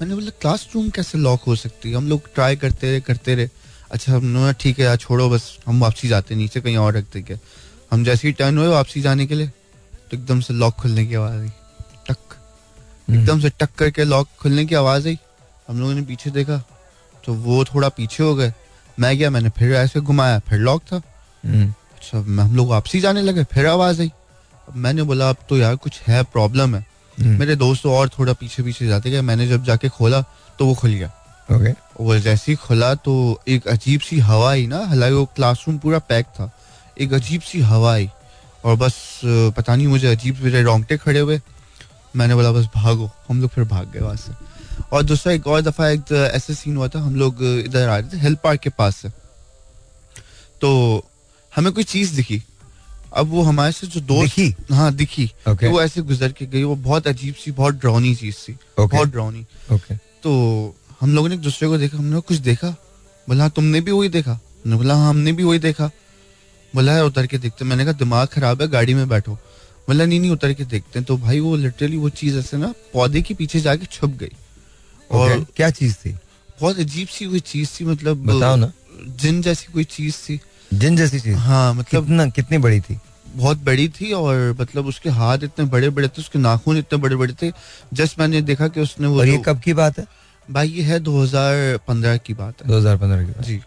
Speaker 8: मैंने बोला क्लास रूम कैसे लॉक हो सकती है? हम लोग ट्राई करते रहे करते रहे। अच्छा हमने ठीक है यार छोड़ो बस हम वापसी जाते नीचे कहीं और रखते क्या? हम जैसे ही टर्न हुए वापसी जाने के लिए तो एकदम से लॉक खुलने की आवाज़ आई। टक। एकदम से टक करके लॉक खुलने की आवाज़ आई। हम लोगों ने पीछे देखा तो वो थोड़ा पीछे हो गए। मैं गया मैंने फिर ऐसे घुमाया फिर लॉक था। अच्छा हम लोग वापसी जाने लगे फिर आवाज़ आई। मैंने बोला अब तो यार कुछ है प्रॉब्लम है।
Speaker 1: हम्म,
Speaker 8: मेरे दोस्त और थोड़ा पीछे पीछे जाते गए। मैंने जब जाके खोला तो वो खुल गया।
Speaker 1: Okay.
Speaker 8: वो जैसे ही खुला तो एक अजीब सी हवा आई ना हालाँकि वो क्लासरूम पूरा पैक था। एक अजीब सी हवा आई और बस पता नहीं मुझे अजीब मेरे रोंगटे खड़े हुए। मैंने बोला बस भागो हम लोग फिर भाग गए वहाँ से। और दूसरा एक और दफ़ा एक ऐसे सीन हुआ था हम लोग इधर आ रहे थे हेल्थ पार्क के पास से। तो हमें कोई चीज़ दिखी। अब वो हमारे से जो दोस्त
Speaker 1: दिखी?
Speaker 8: हाँ दिखी।
Speaker 1: Okay.
Speaker 8: तो वो ऐसे गुजर के गई वो बहुत अजीब सी बहुत ड्रॉनी चीज़ थी।
Speaker 1: Okay.
Speaker 8: बहुत ड्रॉनी
Speaker 1: Okay.
Speaker 8: तो हम लोगों ने एक दूसरे को देखा हमने कुछ देखा? बोला "हाँ, तुमने भी वही देखा? बोला "हाँ, हमने भी वही देखा। बोला "है, उतर के देखते मैंने कहा दिमाग खराब है गाड़ी में बैठो। बोला नहीं नहीं उतर के देखते हैं। तो भाई वो लिटरली वो चीज़ ऐसे ना पौधे के पीछे जाके छुप गई। और
Speaker 1: क्या चीज़ थी?
Speaker 8: बहुत अजीब सी कोई चीज़ थी मतलब
Speaker 1: बताओ ना.
Speaker 8: जिन जैसी कोई चीज़ थी।
Speaker 1: जिन जैसी चीज़.
Speaker 8: हाँ मतलब
Speaker 1: कितना कितनी बड़ी थी?
Speaker 8: बहुत बड़ी थी और मतलब उसके हाथ इतने बड़े बड़े थे उसके नाखून इतने बड़े बड़े थे जस्ट मैंने देखा कि उसने वो
Speaker 1: और ये कब की बात है?
Speaker 8: भाई ये है 2015 की बात है
Speaker 1: 2015 की बात.
Speaker 8: जी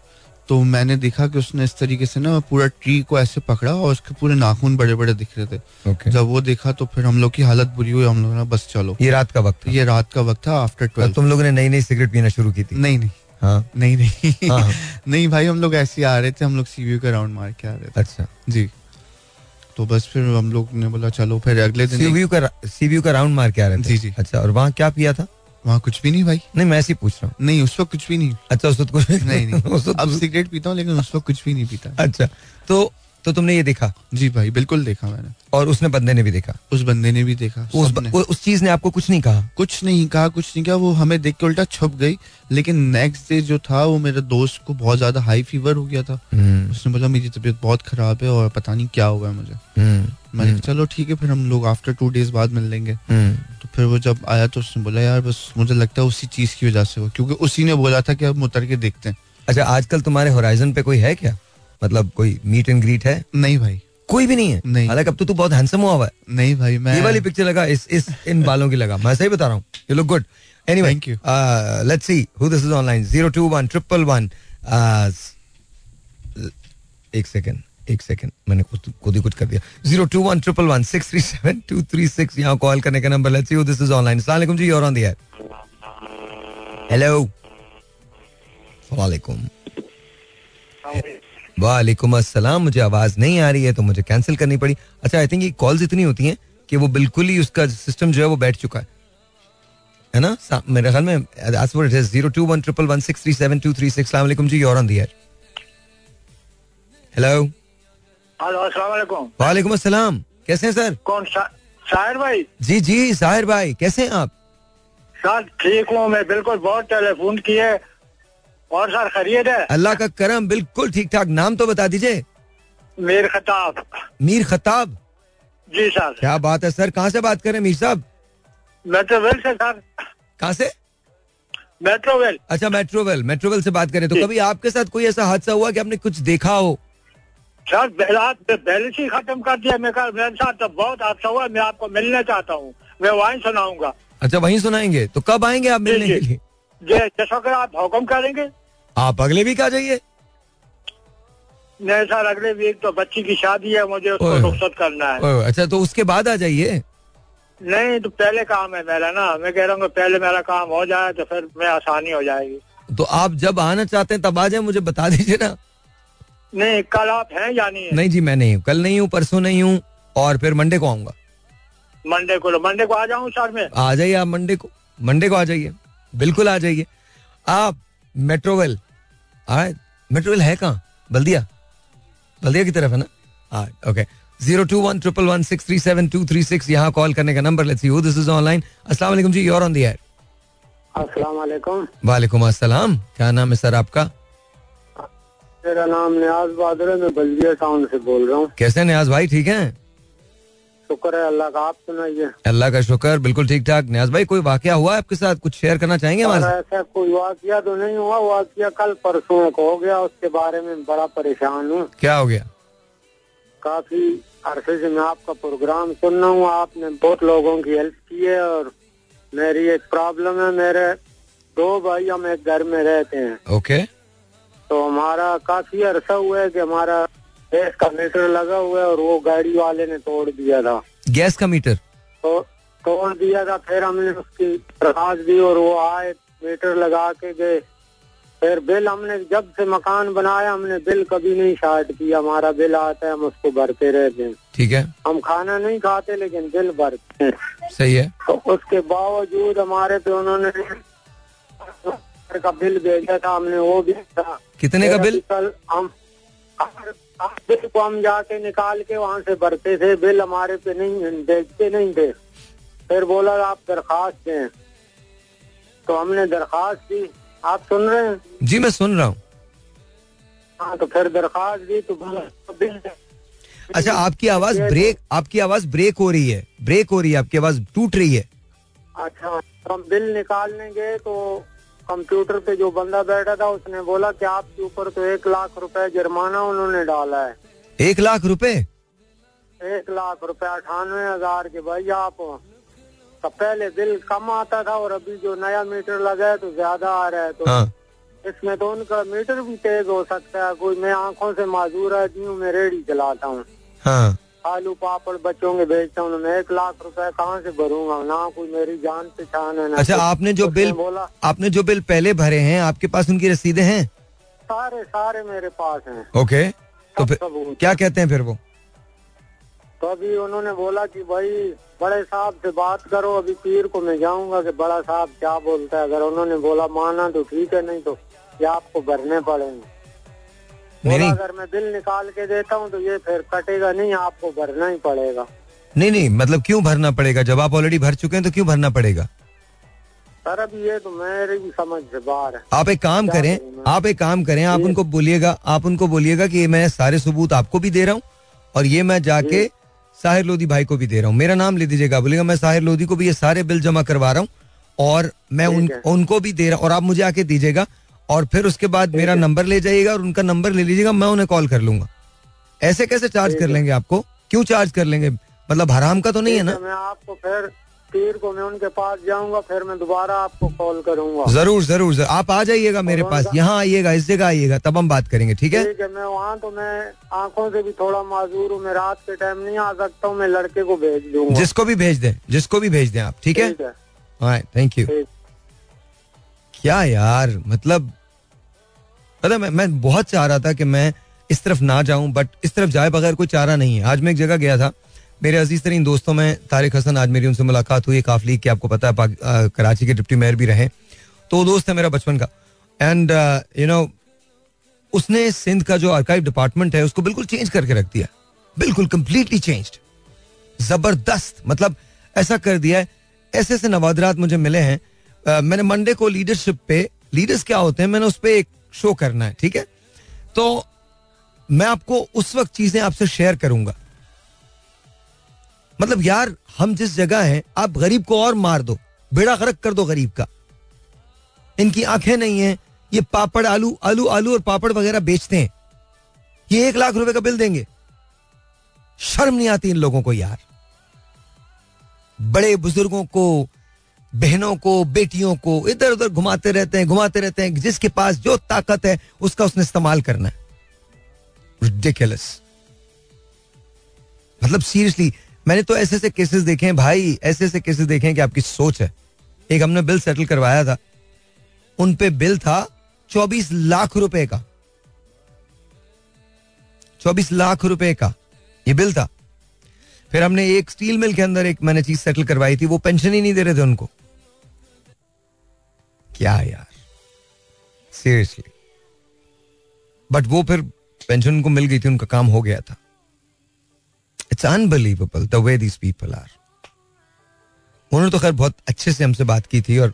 Speaker 8: तो मैंने देखा कि उसने इस तरीके से ना पूरा ट्री को ऐसे पकड़ा और उसके पूरे नाखून बड़े बड़े दिख रहे थे
Speaker 1: Okay.
Speaker 8: जब वो देखा तो फिर हम लोग की हालत बुरी हुई हम लोग ने बस चलो
Speaker 1: ये रात का वक्त
Speaker 8: ये रात का वक्त था आफ्टर ट्वेल्व
Speaker 1: तुम लोगों ने नई नई सिगरेट पीना शुरू की थी.
Speaker 8: नहीं नहीं
Speaker 1: हाँ.
Speaker 8: नहीं नहीं
Speaker 1: हाँ, हाँ.
Speaker 8: नहीं भाई हम लोग ऐसे आ रहे थे हम लोग सीवी का राउंड मार के आ रहे थे
Speaker 1: अच्छा.
Speaker 8: जी तो बस फिर हम लोग ने बोला चलो फिर अगले दिन
Speaker 1: सीवी का सीवी का राउंड मार के आ रहे थे.
Speaker 8: जी, जी।
Speaker 1: अच्छा और वहाँ क्या पिया था?
Speaker 8: वहाँ कुछ भी नहीं भाई
Speaker 1: नहीं मैं ऐसे ही पूछ रहा हूँ.
Speaker 8: नहीं उस वक्त कुछ भी नहीं
Speaker 1: अच्छा उस वक्त कुछ
Speaker 8: नहीं नहीं [laughs] अब सिगरेट पीता हूँ लेकिन उस वक्त कुछ भी नहीं पीता
Speaker 1: अच्छा तो तो तुमने ये देखा?
Speaker 8: जी भाई बिल्कुल देखा मैंने।
Speaker 1: और उसने बंदे ने भी देखा?
Speaker 8: उस बंदे ने भी देखा
Speaker 1: उस। उ- उस चीज़ ने आपको कुछ नहीं कहा?
Speaker 8: कुछ नहीं कहा कुछ नहीं कहा वो हमें देख के उल्टा छुप गई। लेकिन नेक्स्ट डे जो था वो मेरे दोस्त को बहुत ज़्यादा हाई फीवर हो गया था।
Speaker 1: हम्म,
Speaker 8: उसने बोला मेरी तबीयत बहुत खराब है और पता नहीं क्या हुआ है मुझे।
Speaker 1: हम्म,
Speaker 8: मैंने कहा चलो ठीक है फिर हम लोग आफ्टर टू डेज़ बाद मिल लेंगे।
Speaker 1: हम्म,
Speaker 8: तो फिर वो जब आया तो उसने बोला यार बस मुझे लगता है उसी चीज़ की वजह से हो क्योंकि उसी ने बोला था कि अब हम उतर के देखते हैं।
Speaker 1: अच्छा आजकल तुम्हारे होराइजन पे कोई है क्या? मतलब कोई मीट एंड ग्रीट है?
Speaker 8: नहीं भाई।
Speaker 1: कोई भी नहीं है?
Speaker 8: नहीं।
Speaker 1: हालाँकि अब तो तू बहुत हैंडसम हुआ हुआ है।
Speaker 8: नहीं भाई मैं
Speaker 1: ये वाली पिक्चर लगा इस इस इन बालों की लगा। मैं सही बता रहा हूँ। You look good anyway
Speaker 8: Thank you.
Speaker 1: Let's see who this is online 021 triple one एक सेकंड एक सेकंड मैंने खुद खुद ही कुछ कर दिया। Zero two one triple one six three seven two three six यहाँ कॉल करने का number let's see who this is online अस्सलाम जी और ऑन द एयर हेलो वालेकुम वालेकुम अस्सलाम मुझे आवाज़ नहीं आ रही है तो मुझे कैंसिल करनी पड़ी। अच्छा आई थिंक ये कॉल्स इतनी होती हैं कि वो बिल्कुल ही उसका सिस्टम जो है वो बैठ चुका है। है ना? मेरे ख्याल में that's what it is. 021 111 637 236 अस्सलाम वालेकुम जी you're on the air hello
Speaker 9: hello अस्सलाम वालेकुम।
Speaker 1: वालेकुम अस्सलाम। कैसे हैं सर?
Speaker 9: कौन सा शायर भाई?
Speaker 1: जी जी साहिर भाई कैसे हैं आप?
Speaker 9: सर ठीक हूँ मैं बिल्कुल बहुत टेलीफोन किए। और सर खरीद है?
Speaker 1: अल्लाह का करम बिल्कुल ठीक ठाक नाम तो बता दीजिए।
Speaker 9: मीर खताब।
Speaker 1: मीर खताब?
Speaker 9: जी सर।
Speaker 1: क्या बात है सर कहाँ से बात कर मीर साहब?
Speaker 9: मेट्रोवेल से सर।
Speaker 1: कहाँ से?
Speaker 9: मेट्रोवेल।
Speaker 1: अच्छा मेट्रोवेल। मेट्रोवेल से बात करें तो कभी आपके साथ कोई ऐसा हादसा हुआ कि आपने कुछ देखा हो?
Speaker 9: सर बैलेंस बैलेंस ही खत्म कर दिया। मैं कहा मेरे साथ तो बहुत हादसा हुआ। मैं आपको मिलना चाहता हूँ। मैं वहीं सुनाऊँगा।
Speaker 1: अच्छा वहीं सुनाएँगे। तो कब आएँगे आप मिलने के लिए?
Speaker 9: जिस आप हुक्म करेंगे?
Speaker 1: आप अगले वीक आ जाइए।
Speaker 9: नहीं सर अगले वीक तो बच्ची की शादी है मुझे उसको। रुखसत करना है।
Speaker 1: अच्छा तो उसके बाद आ जाइए।
Speaker 9: नहीं तो पहले काम है मेरा ना। मैं कह रहा हूँ पहले मेरा काम हो जाए तो फिर मैं आसानी हो जाएगी।
Speaker 1: तो आप जब आना चाहते हैं तब आ जाए मुझे बता दीजिए ना।
Speaker 9: नहीं कल आप हैं या नहीं? है
Speaker 1: नहीं जी मैं नहीं हूँ। कल नहीं हूँ परसों नहीं हूँ और फिर मंडे को आऊँगा।
Speaker 9: मंडे को मंडे को आ जाऊँ सर मैं?
Speaker 1: आ जाइए आप मंडे को। मंडे को आ जाइए। बिल्कुल आ जाइए। आप मेट्रोवेल आए मेट्रोवेल है कहाँ? बल्दिया। बल्दिया की तरफ़ है ना? Okay zero two one triple one six three seven two three six यहाँ कॉल करने का number let's you this is online अस्सलाम वालेकुम जी योर ऑन द एयर
Speaker 10: अस्सलाम वालेकुम
Speaker 1: वालेकुम अस्सलाम क्या नाम है सर आपका?
Speaker 10: मेरा नाम नियाज बहादुर है मैं बल्दिया टाउन से बोल रहा हूँ।
Speaker 1: कैसे न्याज भाई ठीक हैं?
Speaker 10: शुक्र है अल्लाह का आप सुनाइए।
Speaker 1: अल्लाह का शुक्र बिल्कुल ठीक ठाक। न्याज भाई कोई वाकया हुआ आपके साथ? कुछ शेयर करना चाहेंगे हमारे
Speaker 10: ऐसा कोई वाकया तो नहीं हुआ। वाकया कल परसों को हो गया उसके बारे में बड़ा परेशान हूँ।
Speaker 1: क्या हो गया?
Speaker 10: काफ़ी अरसे से मैं आपका प्रोग्राम सुन रहा हूँ। आपने बहुत लोगों की हेल्प की है और मेरी एक प्रॉब्लम है। मेरे दो भाई हम एक घर में रहते हैं।
Speaker 1: ओके
Speaker 10: तो हमारा काफ़ी अरसा हुआ है कि हमारा गैस का मीटर लगा हुआ है और वो गाड़ी वाले ने तोड़ दिया था।
Speaker 1: गैस का मीटर?
Speaker 10: तो तोड़ दिया था फिर हमने उसकी दरखास्त दी और वो आए मीटर लगा के गए। फिर बिल हमने जब से मकान बनाया हमने बिल कभी नहीं शार्ट किया। हमारा बिल आता है हम उसको भरते रहते हैं।
Speaker 1: ठीक है।
Speaker 10: हम खाना नहीं खाते लेकिन बिल भरते हैं।
Speaker 1: सही है।
Speaker 10: तो उसके बावजूद हमारे पे उन्होंने का बिल भेजा था हमने वो भी था
Speaker 1: कितने का बिल?
Speaker 10: कल हम बिल को हम जाके निकाल के वहाँ से भरते थे बिल हमारे पे नहीं भेजते नहीं थे। फिर बोला आप दरखास्त दें। तो हमने दरखास्त दी। आप सुन रहे हैं?
Speaker 1: जी मैं सुन रहा हूँ।
Speaker 10: हाँ तो फिर दरखास्त दी तो बोला तो बिल
Speaker 1: अच्छा आपकी आवाज़ ब्रेक आपकी आवाज़ ब्रेक हो रही है। ब्रेक हो रही है आपकी आवाज़ टूट रही है।
Speaker 10: अच्छा तो हम बिल निकालने गए तो कंप्यूटर पे जो बंदा बैठा था उसने बोला कि आपके ऊपर तो एक लाख रुपए जुर्माना उन्होंने डाला है।
Speaker 1: एक लाख रुपए?
Speaker 10: एक लाख रुपए अठानवे हज़ार के भाई आप। तो पहले बिल कम आता था और अभी जो नया मीटर लगा है तो ज़्यादा आ रहा है। तो
Speaker 1: हाँ।
Speaker 10: इसमें तो उनका मीटर भी तेज हो सकता है। कोई मैं आँखों से माजूर आदमी हूँ मैं रेडी चलाता हूँ।
Speaker 1: हाँ।
Speaker 10: आलू पापड़ बच्चों के भेजता हूँ मैं एक लाख रुपए कहाँ से भरूँगा? ना कोई मेरी जान पहचान है ना
Speaker 1: अच्छा आपने जो बिल
Speaker 10: बोला
Speaker 1: आपने जो बिल पहले भरे हैं आपके पास उनकी रसीदें हैं?
Speaker 10: सारे सारे मेरे पास हैं।
Speaker 1: ओके तो फिर क्या कहते हैं फिर वो?
Speaker 10: तो अभी उन्होंने बोला कि भाई बड़े साहब से बात करो अभी पीर को मैं जाऊँगा कि बड़ा साहब क्या बोलता है? अगर उन्होंने बोला माना तो ठीक है नहीं तो ये आपको भरने पड़ेंगे।
Speaker 1: नहीं नहीं।
Speaker 10: अगर मैं बिल निकाल के देता हूँ तो ये फिर कटेगा नहीं आपको भरना ही पड़ेगा।
Speaker 1: नहीं नहीं मतलब क्यों भरना पड़ेगा? जब आप ऑलरेडी भर चुके हैं तो क्यों भरना पड़ेगा?
Speaker 10: सर अभी ये तो मेरी भी समझ से बाहर है।
Speaker 1: आप एक काम करें आप एक काम करें आप उनको बोलिएगा आप उनको बोलिएगा कि मैं सारे सबूत आपको भी दे रहा हूँ और ये मैं जाके साहिर लोधी भाई को भी दे रहा हूँ। मेरा नाम ले दीजिएगा बोलेगा मैं साहिर लोधी को भी ये सारे बिल जमा करवा रहा हूँ और मैं उन उनको भी दे रहा हूँ और आप मुझे आके दीजिएगा और फिर उसके बाद मेरा नंबर ले जाइएगा और उनका नंबर ले लीजिएगा मैं उन्हें कॉल कर लूँगा। ऐसे कैसे चार्ज कर लेंगे आपको? क्यों चार्ज कर लेंगे? मतलब हराम का तो नहीं है ना?
Speaker 10: मैं आपको फिर पीर को मैं उनके पास जाऊँगा फिर मैं दोबारा आपको कॉल करूँगा।
Speaker 1: ज़रूर ज़रूर ज़रूर। आप आ जाइएगा मेरे पास यहाँ आइएगा इस जगह आइएगा तब हम बात करेंगे ठीक है?
Speaker 10: ठीक है मैं वहाँ तो मैं आँखों से भी थोड़ा माजूर हूँ मैं रात के टाइम नहीं आ सकता हूँ मैं लड़के को भेज दूँगा।
Speaker 1: जिसको भी भेज दें जिसको भी भेज दें आप ठीक है? थैंक यू क्या यार मतलब पता मैं मैं बहुत चाह रहा था कि मैं इस तरफ़ ना जाऊँ बट इस तरफ़ जाए बगैर कोई चारा नहीं है। आज मैं एक जगह गया था। मेरे अज़ीज़ तरीन दोस्तों में तारिक हसन, आज मेरी उनसे मुलाकात हुई काफली की, आपको पता है कराची के डिप्टी मेयर भी रहे। तो दोस्त है मेरा बचपन का। एंड यू नो उसने सिंध का जो आर्काइव डिपार्टमेंट है, उसको बिल्कुल चेंज करके रख दिया। बिल्कुल कंप्लीटली चेंज ज़बरदस्त। मतलब ऐसा कर दिया है। ऐसे ऐसे नवादरात मुझे मिले हैं। मैंने मंडे को लीडरशिप पे लीडर्स क्या होते हैं, मैंने उस पर एक शो करना है, ठीक है? तो मैं आपको उस वक्त चीज़ें आपसे शेयर करूँगा। मतलब यार, हम जिस जगह हैं, आप गरीब को और मार दो, बेड़ा गर्क कर दो गरीब का। इनकी आँखें नहीं है, ये पापड़ आलू आलू आलू और पापड़ वगैरह बेचते हैं। ये एक लाख रुपए का बिल देंगे। शर्म नहीं आती इन लोगों को यार। बड़े बुज़ुर्गों को बहनों को, बेटियों को इधर उधर घुमाते रहते हैं, घुमाते रहते हैं, जिसके पास जो ताकत है, उसका उसने इस्तेमाल करना है. मतलब सीरियसली मैंने तो ऐसे ऐसे केसेस देखे हैं भाई, ऐसे ऐसे केसेस देखे हैं कि आपकी सोच है। एक हमने बिल सेटल करवाया था। उन पे बिल था चौबीस लाख रुपए का। चौबीस लाख रुपए का। ये बिल था। फिर हमने एक स्टील मिल के अंदर एक मैंने चीज़ सेटल करवाई थी, वो पेंशन ही नहीं दे रहे थे उनको। क्या यार? सीरियसली बट वो फिर पेंशन उनको मिल गई थी उनका काम हो गया था। It's unbelievable the way these people are उन्होंने तो खैर बहुत अच्छे से हमसे बात की थी और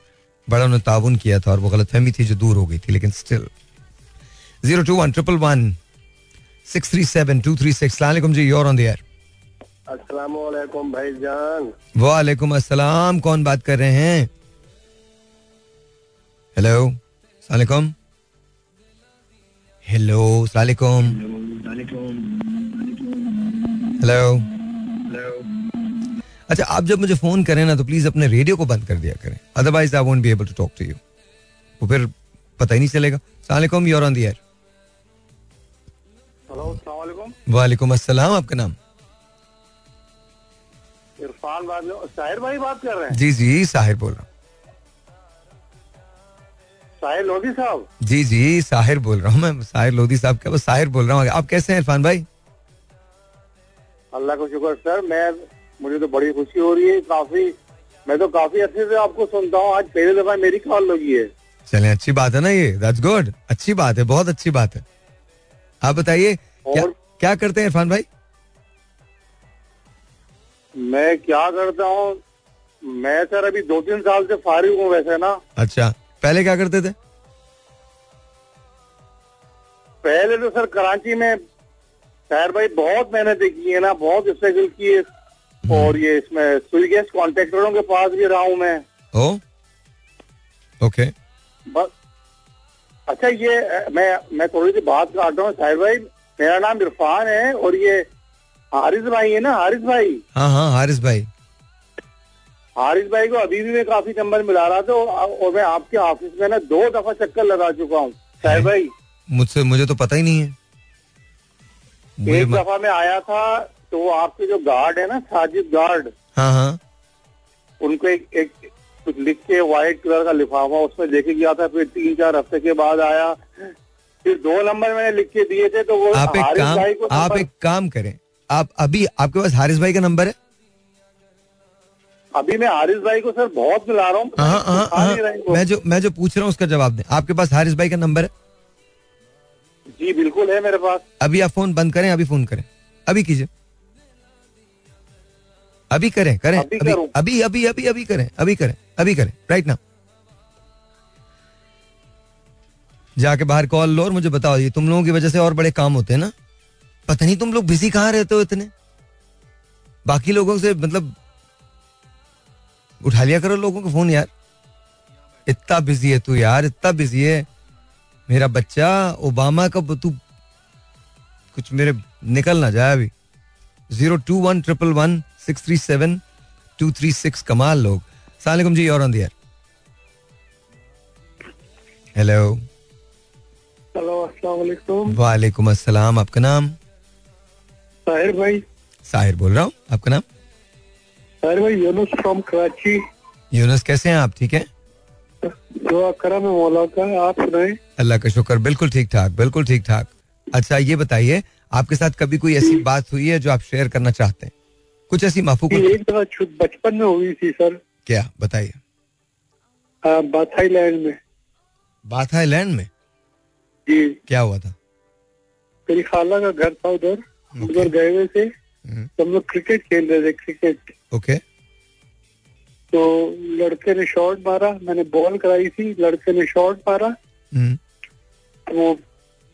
Speaker 1: बड़ा उन्होंने ताउन किया था और वो गलत फहमी थी जो दूर हो गई थी लेकिन still zero two one triple one six three seven two three six ji your on the air
Speaker 11: अस्सलाम वालेकुम भाईजान
Speaker 1: वालेकुम अस्सलाम कौन बात कर रहे हैं? हेलो सलाम हेलो सलाम हेलो अच्छा आप जब मुझे फ़ोन करें ना तो प्लीज़ अपने रेडियो को बंद कर दिया करें। Otherwise I won't be able to talk to you वो फिर पता ही नहीं चलेगा। सलाम योर ऑन द एयर
Speaker 11: वालेकुम
Speaker 1: अस्सलाम आपका नाम?
Speaker 11: इरफान बात साहिर भाई बात कर रहे हैं।
Speaker 1: जी जी साहिर बोल रहा हूँ।
Speaker 11: साहिर लोधी साहब।
Speaker 1: जी जी साहिर बोल रहा हूँ मैं साहिर लोधी साहब क्या साहिर बोल रहा हूँ। आप कैसे हैं इरफान भाई?
Speaker 11: अल्लाह का शुक्र सर मैं मुझे तो बड़ी खुशी हो रही है काफ़ी मैं तो काफ़ी अच्छे से आपको सुनता हूँ। आज पहली दफ़ा मेरी कॉल लगी है।
Speaker 1: चलें अच्छी बात है ना ये? दैट्स गुड अच्छी बात है बहुत अच्छी बात है। आप बताइए क्या क्या करते हैं इरफान भाई?
Speaker 11: मैं क्या करता हूँ मैं सर अभी दो तीन साल से फारिग हूँ वैसे ना।
Speaker 1: अच्छा। पहले क्या करते थे?
Speaker 11: पहले तो सर कराची में साहिर भाई बहुत मेहनत की है ना बहुत स्ट्रगल की है। और ये इसमें सुई गैस कॉन्ट्रेक्टरों के पास भी रहा हूँ मैं।
Speaker 1: ओ ओके
Speaker 11: बस अच्छा ये मैं मैं थोड़ी सी बात काट रहा हूँ साहिर भाई मेरा नाम इरफान है और ये हारिस भाई है ना हारिस भाई?
Speaker 1: हाँ हाँ हारिस भाई।
Speaker 11: हारिस भाई को अभी भी मैं काफ़ी नंबर मिला रहा था और मैं आपके ऑफ़िस में ना दो दफ़ा चक्कर लगा चुका हूँ। साहिर भाई।
Speaker 1: मुझसे मुझे तो पता ही नहीं है।
Speaker 11: एक दफ़ा मैं आया था तो आपके जो गार्ड है ना साजिद गार्ड
Speaker 1: हाँ हाँ।
Speaker 11: उनको एक, एक कुछ लिख के व्हाइट कलर का लिफाफा उसमें देखे गया था फिर तीन चार हफ़्ते के बाद आया। फिर दो नंबर मैंने लिख के दिए थे तो वो
Speaker 1: आप एक काम
Speaker 11: भाई को
Speaker 1: आप एक काम करें। आप अभी आपके पास हारिस भाई का नंबर है?
Speaker 11: अभी मैं हारिस भाई को सर बहुत मिला रहा हूँ
Speaker 1: हाँ हाँ
Speaker 11: रहे
Speaker 1: हाँ मैं जो मैं जो पूछ रहा हूँ उसका जवाब दें। आपके पास हारिस भाई का नंबर है?
Speaker 11: जी बिल्कुल है मेरे पास।
Speaker 1: अभी आप फ़ोन बंद करें अभी फ़ोन करें। अभी कीजिए। अभी करें करें।
Speaker 11: अभी
Speaker 1: अभी? अभी अभी अभी अभी करें अभी करें अभी करें राइट ना जाके बाहर कॉल लो और मुझे बताओ ये तुम लोगों की वजह से और बड़े काम होते हैं ना? पता नहीं तुम लोग बिज़ी कहाँ रहते हो इतने? बाकी लोगों से मतलब उठा लिया करो लोगों का फ़ोन यार। इतना बिज़ी है तू यार इतना बिज़ी है। मेरा बच्चा ओबामा का तू कुछ मेरे निकल ना जाए अभी। Zero two one triple one six three seven two three six कमाल लोग। सलाम जी और ऑन दियर हेलो
Speaker 11: हेलो अस्सलाम वालेकुम।
Speaker 1: वालेकुम अस्सलाम आपका नाम?
Speaker 11: साहिर भाई।
Speaker 1: साहिर बोल रहा हूँ आपका नाम?
Speaker 11: साहिर भाई यूनुस फ्रॉम कराची
Speaker 1: यूनस कैसे हैं आप? ठीक है?
Speaker 11: दुआ करम मौला का आप सुनाए।
Speaker 1: अल्लाह का शुक्र बिल्कुल ठीक ठाक बिल्कुल ठीक ठाक। अच्छा ये बताइए आपके साथ कभी कोई ऐसी बात हुई है जो आप शेयर करना चाहते हैं? कुछ ऐसी माफूक
Speaker 11: एक दफ़ा बचपन में हुई थी सर।
Speaker 1: क्या? बताइए।
Speaker 11: बाथाई लैंड में।
Speaker 1: बात में?
Speaker 11: जी।
Speaker 1: क्या हुआ था?
Speaker 6: मेरी खाला का घर था उधर। उधर गए हुए थे।
Speaker 1: हम्म,
Speaker 6: हम लोग क्रिकेट खेल रहे थे क्रिकेट।
Speaker 1: ओके
Speaker 6: तो लड़के ने शॉट मारा मैंने बॉल कराई थी लड़के ने शॉट मारा।
Speaker 1: हम्म,
Speaker 6: वो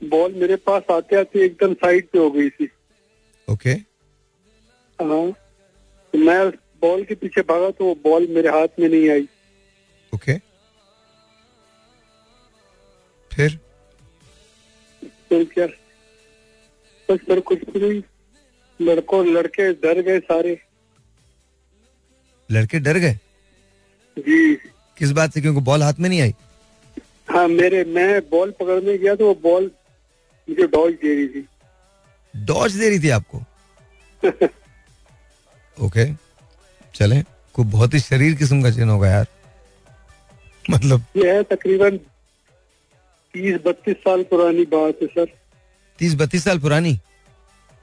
Speaker 6: बॉल मेरे पास आते आते एकदम साइड पे हो गई थी।
Speaker 1: ओके
Speaker 6: हाँ। तो मैं बॉल के पीछे भागा तो वो बॉल मेरे हाथ में नहीं आई।
Speaker 1: ओके फिर?
Speaker 6: फिर क्या? बस फिर कुछ भी नहीं। लड़कों लड़के डर गए सारे।
Speaker 1: लड़के डर गए?
Speaker 6: जी।
Speaker 1: किस बात से? क्योंकि बॉल हाथ में नहीं आई?
Speaker 6: हाँ मेरे मैं बॉल पकड़ने गया तो वो बॉल मुझे डॉज दे रही थी।
Speaker 1: डॉज दे रही थी आपको? [laughs] ओके चले। को बहुत ही शरीर किस्म का चिन्ह होगा यार। मतलब
Speaker 6: ये है तकरीबन तीस बत्तीस साल पुरानी बात है सर।
Speaker 1: तीस बत्तीस साल पुरानी?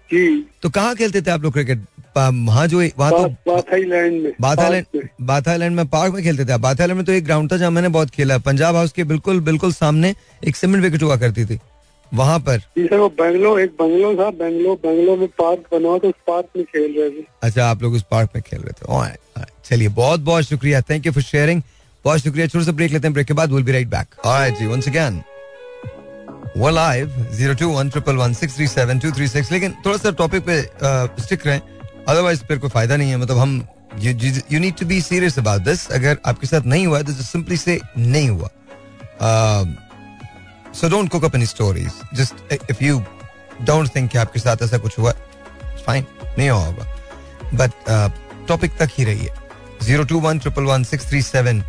Speaker 6: जी।
Speaker 1: तो कहाँ खेलते थे आप लोग क्रिकेट? वहाँ जो वहाँ तो
Speaker 6: बात आइलैंड में।
Speaker 1: बाथ आइलैंड बाथ आइलैंड में पार्क में खेलते थे आप। बाथ आइलैंड में तो एक ग्राउंड था जहाँ मैंने बहुत खेला पंजाब हाउस के बिल्कुल बिल्कुल सामने एक सीमेंट विकेट हुआ करती थी। वहाँ पर।
Speaker 6: सर वो बेंगलो एक बंगलो था बेंगलो बेंगलो में पार्क बना हुआ तो उस पार्क में खेल रहे थे।
Speaker 1: अच्छा आप लोग उस पार्क में खेल रहे थे. चलिए बहुत बहुत शुक्रिया। थैंक यू फॉर शेयरिंग बहुत शुक्रिया। छोटे से ब्रेक लेते हैं। ब्रेक के बाद will be right back alright ji once again वो live zero two one triple one six three seven two three six लेकिन थोड़ा सा टॉपिक पे स्टिक रहें। अदरवाइज़ फिर कोई फ़ायदा नहीं है। मतलब हम you need to be serious about this अगर आपके साथ नहीं हुआ तो सिंपली से नहीं हुआ। So don't cook up any stories just if you don't think कि आपके साथ ऐसा कुछ हुआ फाइन नहीं हुआ होगा। बट टॉपिक तक ही रही है zero two one triple one six three seven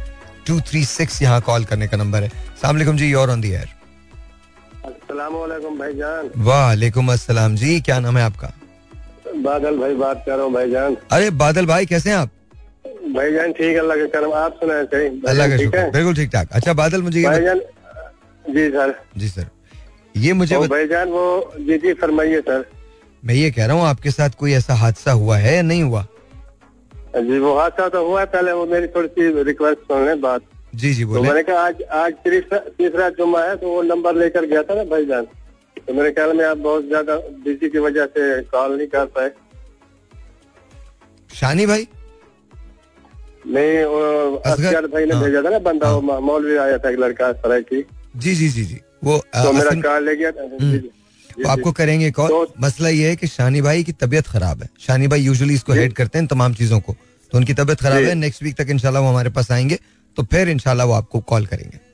Speaker 1: two three six यहाँ कॉल करने का नंबर है। सलामकुम जी योर ऑन दी एयर वालेकुम जी क्या नाम है आपका?
Speaker 12: बादल भाई बात कर रहा हूँ भाईजान
Speaker 1: अरे बादल भाई कैसे हैं आप?
Speaker 12: भाईजान ठीक है अल्लाह के करम आप सुना सही?
Speaker 1: अल्लाह का शुक्र
Speaker 12: है?
Speaker 1: बिल्कुल ठीक ठाक। अच्छा बादल मुझे ये बत-
Speaker 12: भाईजान जी सर।
Speaker 1: जी सर ये मुझे
Speaker 12: वो
Speaker 1: बत-
Speaker 12: भाईजान वो जी जी फरमाइए सर।
Speaker 1: मैं ये कह रहा हूँ आपके साथ कोई ऐसा हादसा हुआ है या नहीं हुआ?
Speaker 12: जी वो हादसा तो हुआ है, पहले वो मेरी थोड़ी सी रिक्वेस्ट सुन लें बात।
Speaker 1: जी जी बोले।
Speaker 12: तो मैंने कहा आज आज तीसरा तीसरा जुम्मा है तो वो नंबर लेकर गया था ना भाईजान तो मेरे ख्याल में आप बहुत ज़्यादा बिज़ी की वजह से कॉल नहीं कर पाए।
Speaker 1: शानी भाई?
Speaker 12: नहीं वो
Speaker 1: असगर?
Speaker 12: भाई ने
Speaker 1: हाँ।
Speaker 12: भेजा था ना बंदा वो मौ- मौलवी आया था एक लड़का तरह की।
Speaker 1: जी जी जी जी। वो
Speaker 12: तो मेरा कॉल ले गया था। जी,
Speaker 1: वो आपको करेंगे कॉल
Speaker 12: तो-
Speaker 1: मसला ये है कि शानी भाई की तबीयत खराब है। शानी भाई यूजुअली इसको हेड करते हैं तमाम चीज़ों को। तो उनकी तबीयत खराब है। नेक्स्ट वीक तक इंशाल्लाह वो हमारे पास आएँगे। तो फिर इंशाल्लाह वो आपको कॉल करेंगे।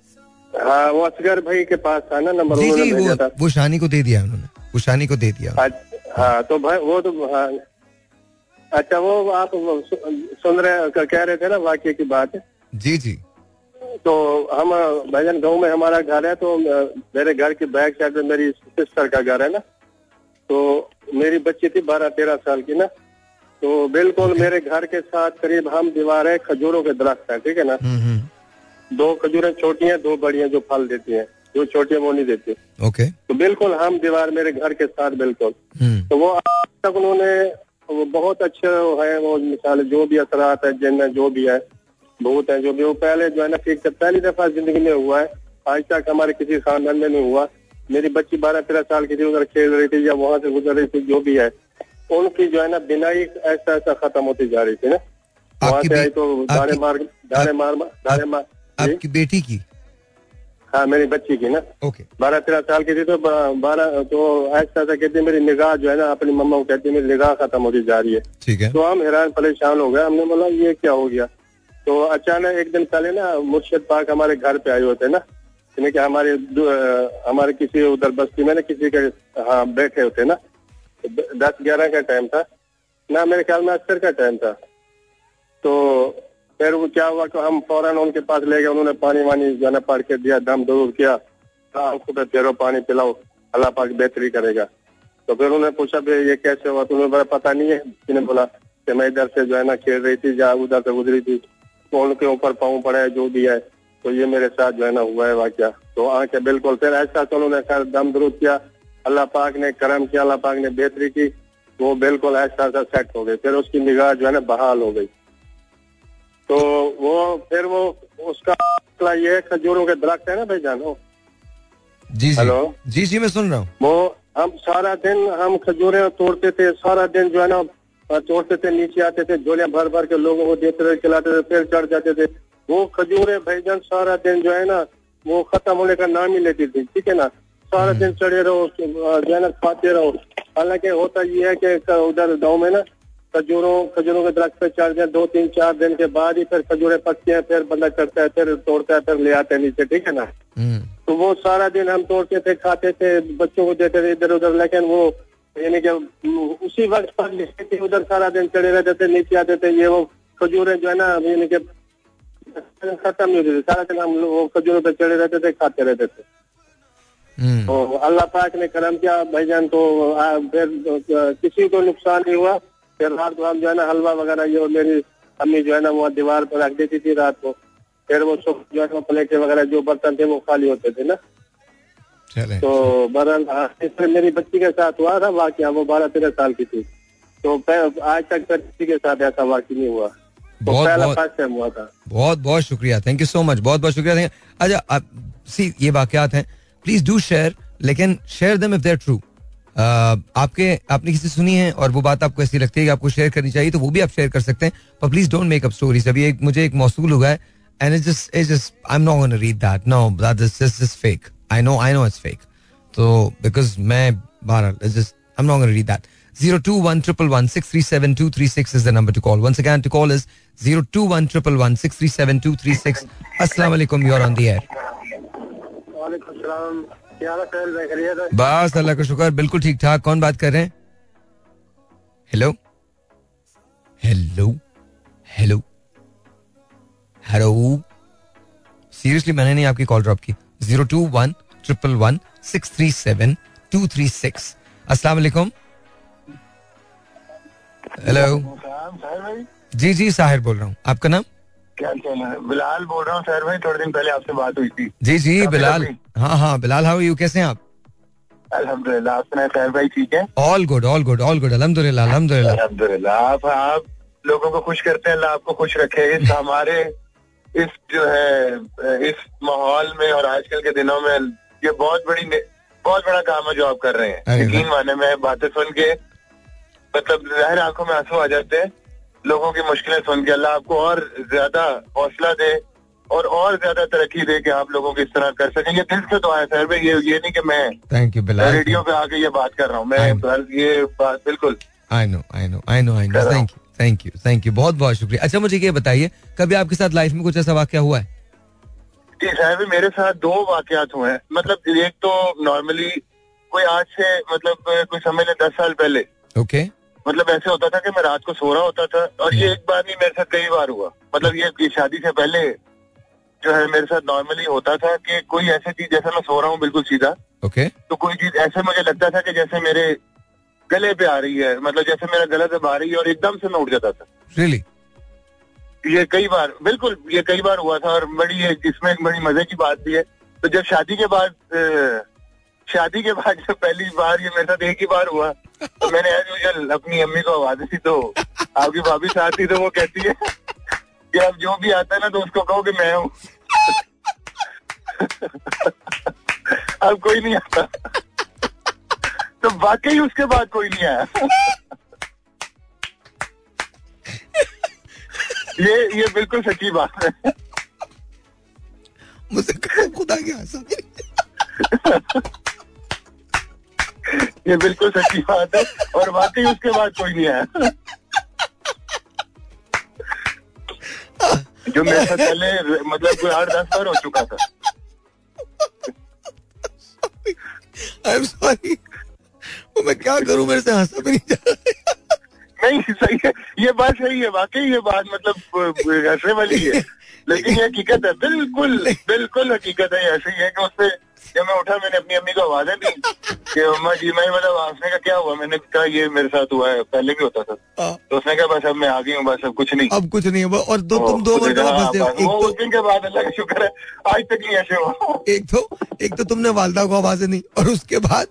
Speaker 12: हाँ वो असगर भाई के पास था ना नंबर
Speaker 1: जी जी वो वो शानी को दे दिया उन्होंने वो शानी को दे दिया।
Speaker 12: हाँ तो भाई वो तो हाँ। अच्छा वो आप सुन रहे कह रहे थे ना वाक्य की बात।
Speaker 1: जी जी।
Speaker 12: तो हम भाईजान गाँव में हमारा घर है तो मेरे घर की बैक साइड में मेरी सिस्टर का घर है ना। तो मेरी बच्ची थी बारह तेरह साल की ना। तो बिल्कुल मेरे घर के साथ करीब हम दीवार है खजूरों के दरख्त है ठीक है ना।
Speaker 1: हम्म हम्म।
Speaker 12: दो खजूरें छोटी हैं दो बड़ी हैं जो फल देती हैं। जो छोटी है वो नहीं देती।
Speaker 1: ओके
Speaker 12: तो बिल्कुल हम दीवार मेरे घर के साथ बिल्कुल।
Speaker 1: हम्म।
Speaker 12: तो वो आज तक उन्होंने वो बहुत अच्छे है वो मिसाल जो भी असरात है जिन जो भी है भूत है जो भी वो पहले जो है ना ठीक पहली दफ़ा ज़िंदगी में हुआ है। आज तक हमारे किसी खानदान में नहीं हुआ। मेरी बच्ची बारह तेरह साल की थी उधर खेल रही थी या वहाँ से गुजर रही थी जो भी है उनकी जो है ना बिनाई ऐसा ऐसा खत्म होती जा रही थी ना। वहाँ से आई तो
Speaker 1: आपकी-
Speaker 12: मार दाने मार दाने मार?
Speaker 1: आपकी बेटी की?
Speaker 12: हाँ मेरी बच्ची की ना।
Speaker 1: ओके।
Speaker 12: बारह तेरह साल की थी तो बारह तो ऐसा ऐसा कहती मेरी निगाह जो है ना अपनी मम्मा को कहती है मेरी निगाह खत्म होती जा रही है।
Speaker 1: ठीक है।
Speaker 12: तो हम हैरान परेशान हो गए। हमने बोला ये क्या हो गया? तो अचानक एक दिन पहले ना मुर्शद पाक हमारे घर पे आए होते ना यानी कि हमारे हमारे किसी उधर बस्ती में ना किसी के हाँ बैठे होते ना। दस ग्यारह का टाइम था। ना मेरे ख्याल में असर का टाइम था। तो फिर वो क्या हुआ कि हम फ़ौरन उनके पास ले गए, उन्होंने पानी वानी जो है पढ़ के दिया, दम दूर किया। पे फेरो पानी पिलाओ, अल्लाह पाक बेहतरी करेगा। तो फिर उन्होंने पूछा भी ये कैसे हुआ? तो उन्हें बोला, पता नहीं है। किसी ने बोला कि मैं इधर से जो है ना खेल रही थी जहाँ उधर से गुजरी थी तो उनके ऊपर पाँव पड़ा है जो भी है तो ये मेरे साथ जो है ना हुआ है वाक्य। तो आँखें बिल्कुल फिर ऐसा तो उन्होंने खैर दम दुरुस्त किया। अल्लाह पाक ने करम किया, अल्लाह पाक ने बेहतरी की, वो बिल्कुल ऐसा ऐसा सेट हो गई फिर उसकी निगाह जो है ना बहाल हो गई। तो वो फिर वो उसका मसला ये खजूरों के दरख्त है ना भाई जानो।
Speaker 1: जी जी।
Speaker 12: हेलो?
Speaker 1: जी जी मैं सुन रहा हूँ।
Speaker 12: वो हम सारा दिन हम खजूरें तोड़ते थे सारा दिन जो है ना तोड़ते थे नीचे आते थे झोलियाँ भर भर के लोगों को देते थे खिलाते थे फिर चढ़ जाते थे। वो खजूरें भाईजान सारा दिन जो है ना वो खत्म होने का नाम ही लेती थी ठीक है ना? सारा दिन चढ़े रहो जो है ना खाते रहो। हालाँकि होता ये है कि उधर गाँव में ना खजूरों खजूरों के दरख्त पे चढ़ जाए दो तीन चार दिन के बाद ही फिर खजूरें पकती हैं फिर बंदा चढ़ता है फिर तोड़ता है फिर ले आते हैं नीचे ठीक है ना?
Speaker 1: हम्म,
Speaker 12: तो वो सारा दिन हम तोड़ते थे खाते थे बच्चों को देते थे इधर उधर लेकिन वो यानी कि उसी वक्त पर लेते थे उधर सारा दिन चढ़े रहते थे नीचे आते थे ये वो खजूरें जो है ना यानी कि खत्म नहीं होती थी सारा दिन हम वो खजूरों पे चढ़े रहते थे खाते रहते थे।
Speaker 1: हम्म,
Speaker 12: तो अल्लाह पाक ने करम किया भाईजान तो फिर किसी को नुकसान नहीं हुआ। फिर रात को हम जो है ना हलवा वगैरह ये मेरी अम्मी जो है ना वो दीवार पर रख देती थी रात को। फिर वो सब जो है ना प्लेटें वगैरह जो बर्तन थे वो खाली होते थे ना।
Speaker 1: चले।
Speaker 12: तो बहरहाल हाँ, इसमें मेरी बच्ची के साथ हुआ था वाकया वो बारह तेरह साल की थी। तो आज तक किसी के साथ ऐसा वाकई नहीं हुआ। तो
Speaker 1: बहुत-
Speaker 12: पहला
Speaker 1: बहुत-
Speaker 12: हुआ था।
Speaker 1: बहुत बहुत शुक्रिया थैंक यू सो मच बहुत बहुत शुक्रिया अच्छा आप सी ये वाकयात हैं। प्लीज़ डू शेयर लेकिन share them if they're true आपके आपने किसी सुनी है और वो बात आपको ऐसी लगती है कि आपको शेयर करनी चाहिए तो वो भी आप शेयर कर सकते हैं। पर please don't make up stories अभी एक मुझे एक मौसूल हुआ है and it's just it's just I am not gonna read that no that is just just fake I know I know it's fake तो बिकॉज़ मैं बहरहाल it's just I am not gonna read that 02111637236 is the number to call. Once again, to call is 02111637236. Assalamu alaikum, you're on the air.
Speaker 12: है
Speaker 1: बस अल्लाह का शुक्र बिल्कुल ठीक ठाक। कौन बात कर रहे हैं? Hello hello hello hello seriously मैंने नहीं आपकी कॉल ड्रॉप की। Zero two one triple one six three seven two three six अस्सलाम वालेकुम। हेलो जी जी साहिर बोल रहा हूँ। आपका नाम?
Speaker 13: क्या रहा है बिलाल बोल रहा हूँ साहिर भाई थोड़े दिन पहले आपसे बात हुई थी।
Speaker 1: जी जी बिलाल। हाँ हाँ बिलाल हाउ यू कैसे हैं आप?
Speaker 13: अल्हम्दुलिल्लाह आप सुनाए भाई ठीक है?
Speaker 1: All good all good all good अल्हम्दुलिल्लाह अल्हम्दुलिल्लाह।
Speaker 13: अल्हम्दुलिल्लाह आप आप लोगों को खुश करते हैं अल्लाह आपको खुश रखे। [laughs] इस हमारे इस जो है इस माहौल में और आजकल के दिनों में ये बहुत बड़ी बहुत बड़ा काम है जो आप कर रहे हैं। यकीन माने में बातें सुन के मतलब ज़ाहिर आँखों में आँसू आ जाते हैं। लोगों की मुश्किलें सुन के अल्लाह आपको और ज़्यादा हौसला दे और और ज़्यादा तरक्की दे कि आप लोगों को इस तरह कर सकें। ये दिल से दुआ है सर। भाई ये ये नहीं कि मैं
Speaker 1: थैंक यू बिलाल
Speaker 13: रेडियो पे आके ये बात कर रहा हूँ। मैं ये बात बिल्कुल
Speaker 1: I know I know I know I know thank you thank you thank you बहुत बहुत शुक्रिया। अच्छा मुझे ये बताइए कभी आपके साथ लाइफ में कुछ ऐसा वाक्य हुआ है?
Speaker 13: जी साहब मेरे साथ दो वाकयात हुए हैं। मतलब एक तो नॉर्मली कोई आज से मतलब कोई समझ ले दस साल पहले।
Speaker 1: ओके
Speaker 13: मतलब ऐसे होता था कि मैं रात को सो रहा होता था और ये एक बार नहीं मेरे साथ कई बार हुआ। मतलब ये ये शादी से पहले जो है मेरे साथ नॉर्मली होता था कि कोई ऐसी चीज़ जैसे मैं सो रहा हूँ बिल्कुल सीधा
Speaker 1: ओके
Speaker 13: तो कोई चीज़ ऐसे मुझे लगता था कि जैसे मेरे गले पे आ रही है मतलब जैसे मेरा गला जब आ रही है और एकदम से मैं उठ जाता था।
Speaker 1: रियली
Speaker 13: ये कई बार बिल्कुल ये कई बार हुआ था और बड़ी इसमें एक बड़ी मज़े की बात भी है। तो जब शादी के बाद शादी के बाद जब पहली बार ये मेरे साथ एक ही बार हुआ तो मैंने अपनी अम्मी को आवाज़ दी। तो आपकी भाभी साथ थी तो वो कहती है कि अब जो भी आता है ना तो उसको कहो कि मैं हूँ। अब कोई नहीं आता। तो वाकई उसके बाद कोई नहीं आया। ये ये बिल्कुल सच्ची बात है।
Speaker 1: मुझे खुदा की हंसा
Speaker 13: ये बिल्कुल सच्ची बात है और वाकई उसके बाद कोई नहीं आया। जो मेरे साथ पहले मतलब कोई आठ दस बार हो चुका था।
Speaker 1: आई एम सॉरी वो मैं क्या करूँ मेरे से हंसा भी नहीं जा रहा
Speaker 13: नहीं सही है। ये बात सही है वाकई ये बात मतलब हंसने वाली है। लेकिन ये हकीकत है बिल्कुल बिल्कुल हकीकत है ऐसे ही है कि उससे जब मैं उठा मैंने अपनी अम्मी को आवाज़ें दी। कि अम्मा जी मैं मतलब हंसने का क्या हुआ? मैंने कहा ये मेरे साथ हुआ है। पहले भी होता था। तो उसने कहा बस अब मैं आ गई हूँ बस अब कुछ नहीं।
Speaker 1: अब कुछ नहीं हुआ। और दो तुम दो
Speaker 13: कहा,
Speaker 1: फंसे हाँ, एक
Speaker 13: वो
Speaker 1: तो
Speaker 13: उस दिन के बाद अल्लाह का शुक्र है। आज तक नहीं ऐसे हुआ।
Speaker 1: एक तो एक तो तुमने वालदा को आवाज़ें दी और उसके बाद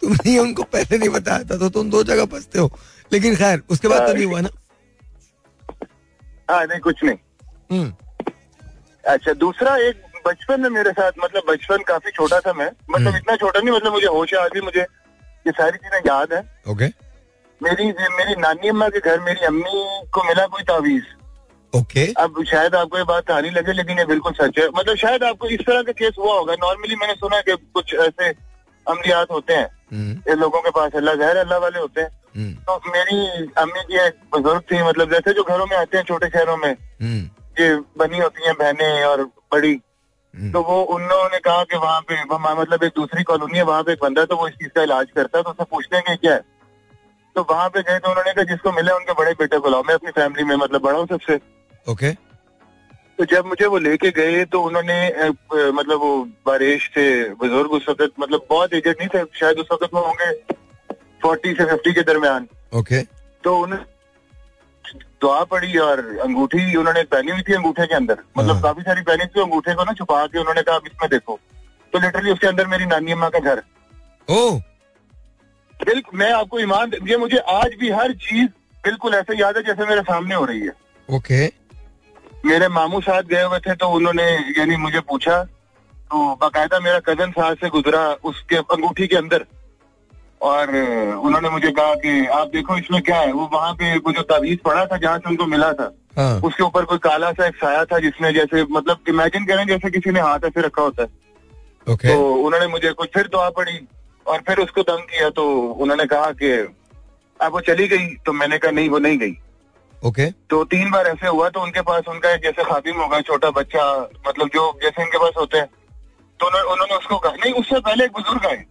Speaker 1: तुमने उनको पहले नहीं बताया था तो तुम दो जगह फंसते हो। लेकिन खैर उसके बाद तो नहीं हुआ ना?
Speaker 13: हाँ नहीं कुछ नहीं।
Speaker 1: हम्म।
Speaker 13: अच्छा दूसरा एक बचपन में मेरे साथ मतलब बचपन काफ़ी छोटा था मैं। मतलब इतना छोटा नहीं मतलब मुझे होश है आज भी मुझे ये सारी चीज़ें याद है।
Speaker 1: ओके
Speaker 13: मेरी मेरी नानी अम्मा के घर मेरी अम्मी को मिला कोई तावीज।
Speaker 1: ओके
Speaker 13: अब शायद आपको ये बात तारी लगे लेकिन ये बिल्कुल सच है। मतलब शायद आपको इस तरह का केस हुआ होगा। नॉर्मली मैंने सुना है कि कुछ ऐसे अमलियात होते हैं।
Speaker 1: हम्म,
Speaker 13: ये लोगों के पास अल्लाह जहर अल्लाह वाले होते हैं।
Speaker 1: हम्म,
Speaker 13: तो मेरी अम्मी की एक बुज़ुर्ग थी मतलब जैसे जो घरों में आते हैं छोटे शहरों में
Speaker 1: हम्म,
Speaker 13: ये बनी होती हैं बहनें और बड़ी।
Speaker 1: हम्म।
Speaker 13: तो वो उन्होंने कहा कि वहाँ पे मतलब एक दूसरी कॉलोनी है वहाँ पे एक बंदा है, तो वो इस चीज़ का इलाज करता है तो उससे पूछते हैं कि क्या है। तो वहाँ पे गए तो उन्होंने कहा जिसको मिले उनके बड़े बेटे को लाओ मैं अपनी फैमिली में मतलब बड़ा हूँ सबसे।
Speaker 1: ओके।
Speaker 13: तो जब मुझे वो लेके गए तो उन्होंने मतलब वो बारिश थे बुज़ुर्ग उस वक्त मतलब बहुत एजेड नहीं थे शायद उस वक्त वो होंगे फोर्टी से फिफ्टी के दरमियान।
Speaker 1: ओके।
Speaker 13: तो उन्हें दुआ पड़ी और अंगूठी उन्होंने पहनी हुई थी अंगूठे के अंदर। मतलब
Speaker 1: हाँ।
Speaker 13: काफ़ी सारी पहनी थी अंगूठे को ना छुपा के उन्होंने कहा इसमें देखो। तो लिटरली उसके अंदर मेरी नानी अम्मा का घर।
Speaker 1: ओ।
Speaker 13: बिल्कुल मैं आपको ईमान ये मुझे आज भी हर चीज़ बिल्कुल ऐसे याद है जैसे मेरे सामने हो रही है।
Speaker 1: ओके।
Speaker 13: मेरे मामू साथ गए हुए थे तो उन्होंने यानी मुझे पूछा तो बाकायदा मेरा कज़न साथ से गुजरा उसके अंगूठी के अंदर। और उन्होंने मुझे कहा कि आप देखो इसमें क्या है वो वहाँ पे वो जो तावीज पड़ा था जहाँ से उनको मिला था
Speaker 1: हाँ।
Speaker 13: उसके ऊपर कोई काला सा एक साया था जिसने जैसे मतलब इमेजिन करें जैसे किसी ने हाथ ऐसे रखा होता है।
Speaker 1: ओके
Speaker 13: तो उन्होंने मुझे कुछ फिर दुआ पड़ी और फिर उसको तंग किया तो उन्होंने कहा कि अब वो चली गई तो मैंने कहा नहीं वो नहीं गई।
Speaker 1: ओके
Speaker 13: तो तीन बार ऐसे हुआ तो उनके पास उनका एक जैसे खादिम होगा छोटा बच्चा मतलब जो जैसे इनके पास होते हैं। तो उन्होंने उन्होंने उसको कहा नहीं उससे पहले एक बुज़ुर्ग आए।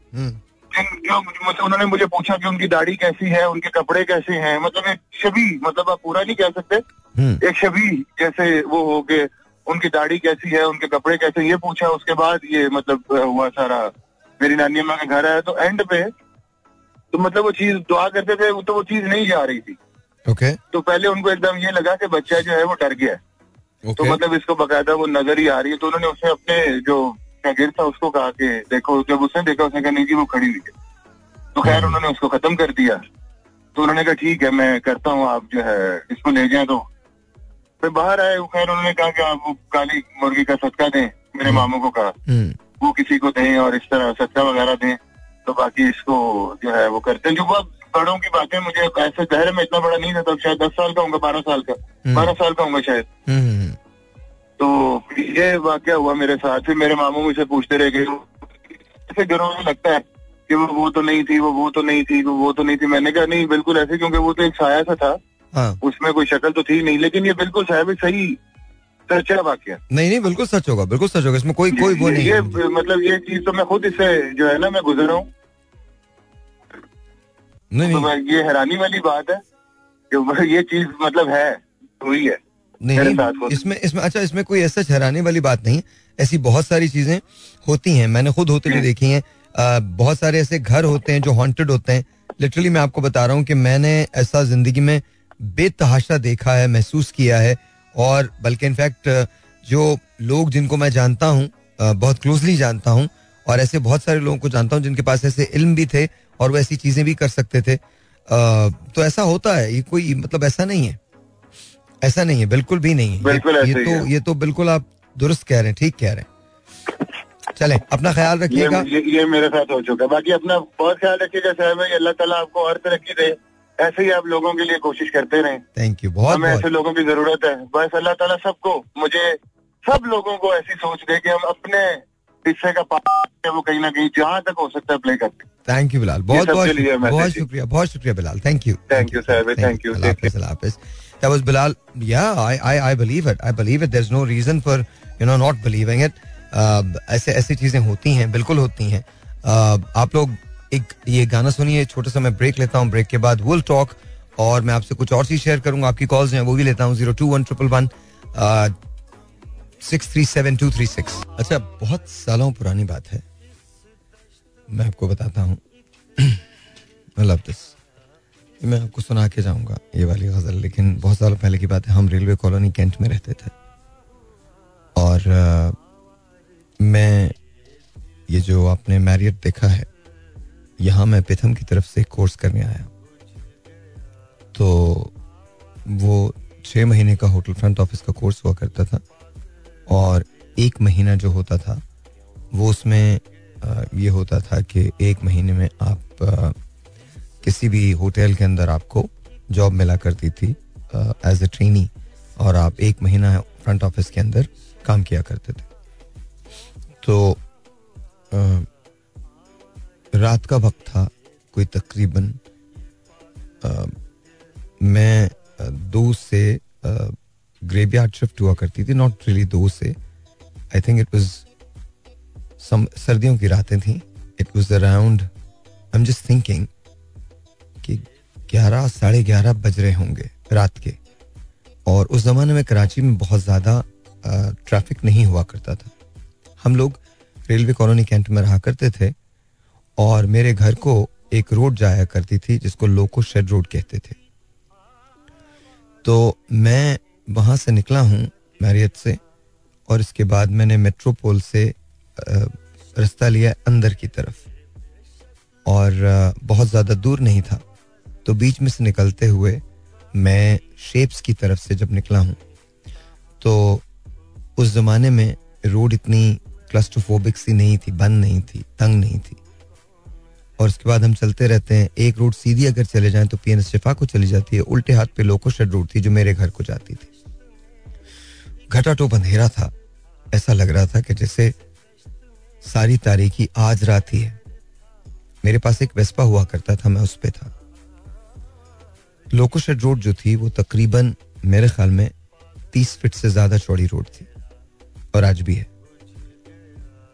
Speaker 13: जो मुझसे उन्होंने मुझे पूछा कि उनकी दाढ़ी कैसी है उनके कपड़े कैसे हैं? मतलब एक छवि मतलब आप पूरा नहीं कह सकते।
Speaker 1: हम्म,
Speaker 13: एक छवि जैसे वो हो के उनकी दाढ़ी कैसी है उनके कपड़े कैसे ये पूछा। उसके बाद ये मतलब हुआ सारा। मेरी नानी अम्मा का घर आया तो एंड पे तो मतलब वो चीज़ दुआ करते थे तो वो चीज़ नहीं जा रही थी।
Speaker 1: ओके।
Speaker 13: तो पहले उनको एकदम ये लगा कि बच्चा जो है वो डर गया तो मतलब इसको बकायदा वो नज़र ही आ रही है। तो उन्होंने उसने अपने जो शागिर्द था उसको कहा कि देखो जब उसने देखा उसने कहा नहीं जी वो खड़ी हुई है। तो खैर उन्होंने उसको खत्म कर दिया। तो उन्होंने कहा ठीक है मैं करता हूँ आप जो है इसको ले जाए तो। फिर बाहर आए वो खैर उन्होंने कहा कि आप वो काली मुर्गी का सदका दें मेरे मामू को कहा।
Speaker 1: हम्म,
Speaker 13: वो किसी को दें और इस तरह सदका वगैरह दें तो बाकी इसको जो है वो करते हैं। जो वो बड़ों की बातें मुझे ऐसे गहरे में इतना बड़ा नहीं था तब शायद दस साल का होगा बारह साल का।
Speaker 1: हम्म।
Speaker 13: बारह साल का होगा शायद।
Speaker 1: हम्म, हम्म,
Speaker 13: तो ये वाक्य हुआ मेरे साथ? फिर मेरे मामू मुझसे पूछते रह गए ऐसे घरों में लगता है कि वो वो तो नहीं थी वो वो तो नहीं थी वो वो तो नहीं थी। मैंने कहा नहीं बिल्कुल ऐसे क्योंकि वो तो एक साया सा था।
Speaker 1: हाँ।
Speaker 13: उसमें कोई शक्ल तो थी नहीं लेकिन ये बिल्कुल साहब सही सच्चा वाक्य
Speaker 1: नहीं नहीं बिल्कुल सच होगा बिल्कुल सच होगा। इसमें कोई कोई वो नहीं
Speaker 13: ये मतलब ये चीज़ तो मैं खुद इससे जो है ना मैं गुजर रहा हूँ।
Speaker 1: नहीं
Speaker 13: तो
Speaker 1: नहीं
Speaker 13: मैं- ये हैरानी वाली बात है कि ये चीज़ मतलब है हुई है।
Speaker 1: नहीं इसमें इसमें अच्छा इसमें कोई ऐसा हैरानी वाली बात नहीं ऐसी बहुत सारी चीज़ें होती हैं। मैंने खुद होते हुए देखी हैं। बहुत सारे ऐसे घर होते हैं जो हॉन्टेड होते हैं। लिटरली मैं आपको बता रहा हूँ कि मैंने ऐसा ज़िंदगी में बेतहाशा देखा है महसूस किया है। और बल्कि इनफैक्ट जो लोग जिनको मैं जानता हूँ बहुत क्लोजली जानता हूँ और ऐसे बहुत सारे लोगों को जानता हूँ जिनके पास ऐसे इल्म भी थे और वो ऐसी चीज़ें भी कर सकते थे। तो ऐसा होता है। ये कोई मतलब ऐसा नहीं है। ऐसा नहीं है बिल्कुल भी नहीं है।
Speaker 13: बिल्कुल
Speaker 1: ये, ये तो
Speaker 13: है।
Speaker 1: ये तो बिल्कुल आप दुरुस्त कह रहे हैं ठीक कह रहे हैं। चलें अपना ख्याल
Speaker 13: ये,
Speaker 1: रखिएगा।
Speaker 13: ये ये मेरे साथ हो चुका है। बाकी अपना बहुत ख्याल रखिएगा साहब भाई। अल्लाह ताला आपको हर तरक्की दे। ऐसे ही आप लोगों के लिए कोशिश करते रहे।
Speaker 1: थैंक यू बहुत
Speaker 13: हमें ऐसे लोगों की ज़रूरत है। बस अल्लाह ताला सबको मुझे सब लोगों को ऐसी सोच दे कि हम अपने हिस्से का पार्ट वो कहीं ना कहीं जहाँ तक हो सकता है प्ले करते
Speaker 1: थैंक यू बिलाल बहुत बहुत शुक्रिया, बहुत शुक्रिया बहुत शुक्रिया Bilal thank you
Speaker 13: thank you sir. Thank you.
Speaker 1: That was Bilal. Yeah I I I believe it. I believe it. There's no reason for you know not believing it. Uh, ऐसे ऐसी चीज़ें होती हैं बिल्कुल होती हैं. Uh, आप लोग एक ये गाना सुनिए छोटा सा मैं ब्रेक लेता हूँ ब्रेक के बाद विल टॉक और मैं आपसे कुछ और चीज़ शेयर करूँगा। आपकी कॉल्स हैं वो भी लेता हूँ zero two one triple one six three seven two three six अच्छा बहुत सालों पुरानी बात है। मैं आपको बताता हूँ। आई लव दिस मैं आपको सुना के जाऊँगा ये वाली गज़ल लेकिन बहुत साल पहले की बात है हम रेलवे कॉलोनी कैंट में रहते थे। और अ, मैं ये जो आपने मैरियट देखा है यहाँ मैं पिथम की तरफ़ से कोर्स करने आया। तो वो छः महीने का होटल फ्रंट ऑफ़िस का कोर्स हुआ करता था और एक महीना जो होता था वो उसमें ये होता था कि एक महीने में आप किसी भी होटल के अंदर आपको जॉब मिला करती थी एज ए ट्रेनी और आप एक महीना फ्रंट ऑफ़िस के अंदर काम किया करते थे। तो अ, रात का वक्त था कोई तकरीबन मैं दो से ग्रेवयार्ड शिफ्ट हुआ करती थी नॉट रियली दो से। I think it was some सर्दियों की रातें थी। It was around I am just thinking ग्यारह, साढ़े ग्यारह बज रहे होंगे रात के। और उस जमाने में कराची में बहुत ज़्यादा ट्रैफ़िक नहीं हुआ करता था। हम लोग रेलवे कॉलोनी कैंट में रहा करते थे और मेरे घर को एक रोड जाया करती थी, जिसको लोको शेड रोड कहते थे। तो मैं वहाँ से निकला हूँ मैरियत से, और इसके बाद मैंने मेट्रोपोल से रास्ता लिया अंदर की तरफ़। और बहुत ज़्यादा दूर नहीं था। तो बीच में से निकलते हुए मैं शेप्स की तरफ़ से जब निकला हूँ तो उस ज़माने में रोड इतनी क्लस्टोफोबिक सी नहीं थी, बंद नहीं थी, तंग नहीं थी। और उसके बाद हम चलते रहते हैं। एक रोड सीधी अगर चले जाएँ तो पीएनएस शिफा को चली जाती है। उल्टे हाथ पे लोको शेड रोड थी जो मेरे घर को जाती थी। घटा टोप अंधेरा था। ऐसा लग रहा था कि जैसे सारी तारीखी आज रात ही है। मेरे पास एक वेस्पा हुआ करता था, मैं उस पर था। लोको शेड रोड जो थी, वो तकरीबन मेरे ख्याल में तीस फीट से ज़्यादा चौड़ी रोड थी और आज भी है।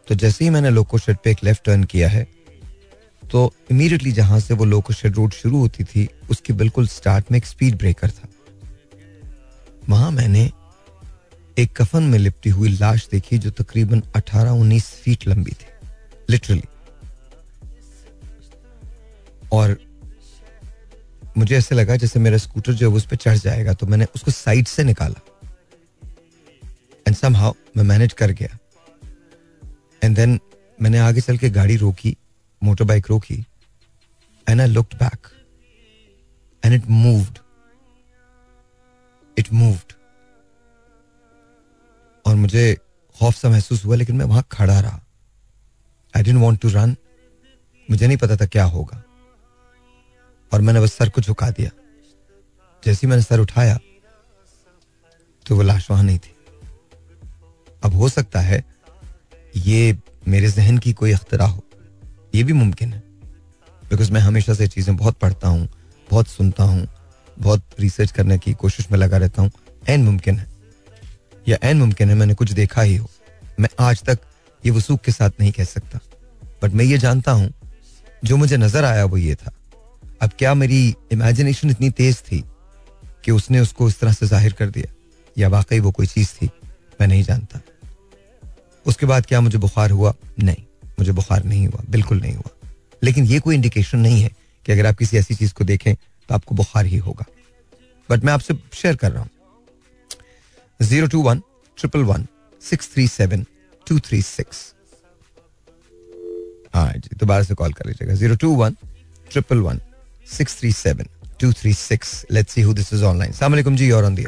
Speaker 1: तो जैसे ही मैंने लोको शेड पे एक लेफ़्ट टर्न किया है तो इमीडिएटली जहाँ से वो लोको शेड रोड शुरू होती थी, उसके बिल्कुल स्टार्ट में एक स्पीड ब्रेकर था। वहाँ मैंने एक कफन में लिपटी हुई लाश देखी जो तकरीबन 18-19 फीट लंबी थी लिटरली और मुझे ऐसे लगा जैसे मेरा स्कूटर जो है उस पर चढ़ जाएगा तो मैंने उसको साइड से निकाला। एंड समहाउ मैं मैनेज कर गया। एंड देन मैंने आगे चल के गाड़ी रोकी मोटर बाइक रोकी and I looked back and it moved it moved और मुझे खौफ सा महसूस हुआ, लेकिन मैं वहाँ खड़ा रहा। I didn't want to run मुझे नहीं पता था क्या होगा। और मैंने बस सर को झुका दिया। जैसे ही मैंने सर उठाया तो वो लाश वहाँ नहीं थी। अब हो सकता है ये मेरे जहन की कोई अख्तरा हो। ये भी मुमकिन है। बिकॉज़ मैं हमेशा से चीज़ें बहुत पढ़ता हूँ, बहुत सुनता हूँ, बहुत रिसर्च करने की कोशिश में लगा रहता हूँ। एन मुमकिन है। या एन मुमकिन है, मैंने कुछ देखा ही हो। मैं आज तक ये वसूख के साथ नहीं कह सकता। बट मैं ये जानता हूँ, जो मुझे नज़र आया वो ये था। अब क्या मेरी इमेजिनेशन इतनी तेज थी कि उसने उसको इस तरह से ज़ाहिर कर दिया? या वाकई वो कोई चीज़ थी? मैं नहीं जानता। उसके बाद क्या मुझे बुखार हुआ? नहीं, मुझे बुखार नहीं हुआ, बिल्कुल नहीं हुआ। लेकिन ये कोई इंडिकेशन नहीं है कि अगर आप किसी ऐसी चीज़ को देखें तो आपको बुखार ही होगा। बट मैं आपसे शेयर कर रहा हूँ। Zero two one, triple one, six three seven, two three six. हाँ जी, दोबारा से कॉल कर लीजिएगा। Zero two one, triple one. Six three seven two three six let's see who this is online सलाम जी और ऑन द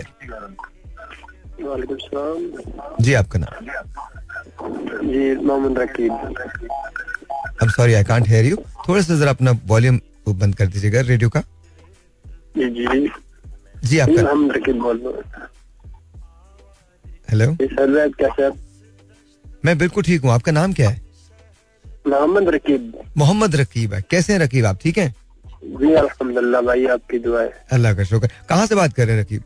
Speaker 1: जी आपका नाम
Speaker 6: जी Mohammad Raqib
Speaker 1: I am sorry I can't hear you थोड़ा सा जरा अपना वॉल्यूम बंद कर दीजिएगा रेडियो का।
Speaker 6: जी जी।
Speaker 1: जी आपका
Speaker 6: मोहम्मद रकीब बोल रहा
Speaker 1: हेलो
Speaker 6: सर कैसे आप
Speaker 1: मैं बिल्कुल ठीक हूँ आपका नाम क्या है?
Speaker 6: मोहम्मद रकीब।
Speaker 1: मोहम्मद रकीब है। कैसे हैं रकीब आप ठीक हैं?
Speaker 6: जी अल्हम्दुलिल्लाह भाई आपकी दुआ है।
Speaker 1: अल्लाह का शुक्र। कहाँ से बात कर रहे हैं रकीब?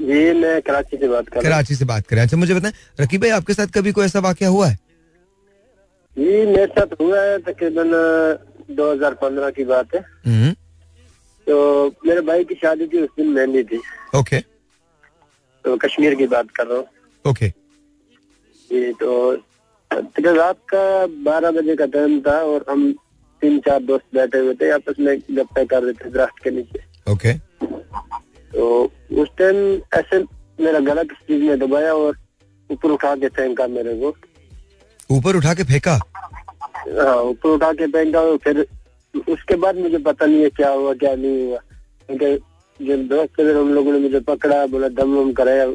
Speaker 6: जी मैं कराची से बात कर रहा
Speaker 1: कराची से बात कर रहे हैं। अच्छा मुझे बताएँ रकीब भाई आपके साथ कभी कोई ऐसा वाक्य हुआ है?
Speaker 6: जी मेरे साथ हुआ है तकरीबन 2015 की बात है।
Speaker 1: हम्म,
Speaker 6: तो मेरे भाई की शादी थी उस दिन मेहंदी थी।
Speaker 1: ओके।
Speaker 6: तो कश्मीर की बात कर रहा हूँ।
Speaker 1: ओके।
Speaker 6: जी तो रात का बारह बजे का टाइम था और हम तीन चार दोस्त बैठे हुए थे आपस में गप्पे कर रहे थे दरख्त के नीचे।
Speaker 1: ओके
Speaker 6: तो उस टाइम ऐसे मेरा गला किस चीज़ में दबाया और ऊपर उठा के फेंका मेरे को।
Speaker 1: ऊपर उठा के फेंका?
Speaker 6: हाँ ऊपर उठा के फेंका और फिर उसके बाद मुझे पता नहीं है क्या हुआ क्या नहीं हुआ। क्योंकि जो दोस्त थे उन लोगों ने मुझे पकड़ा बोला दम वम कराया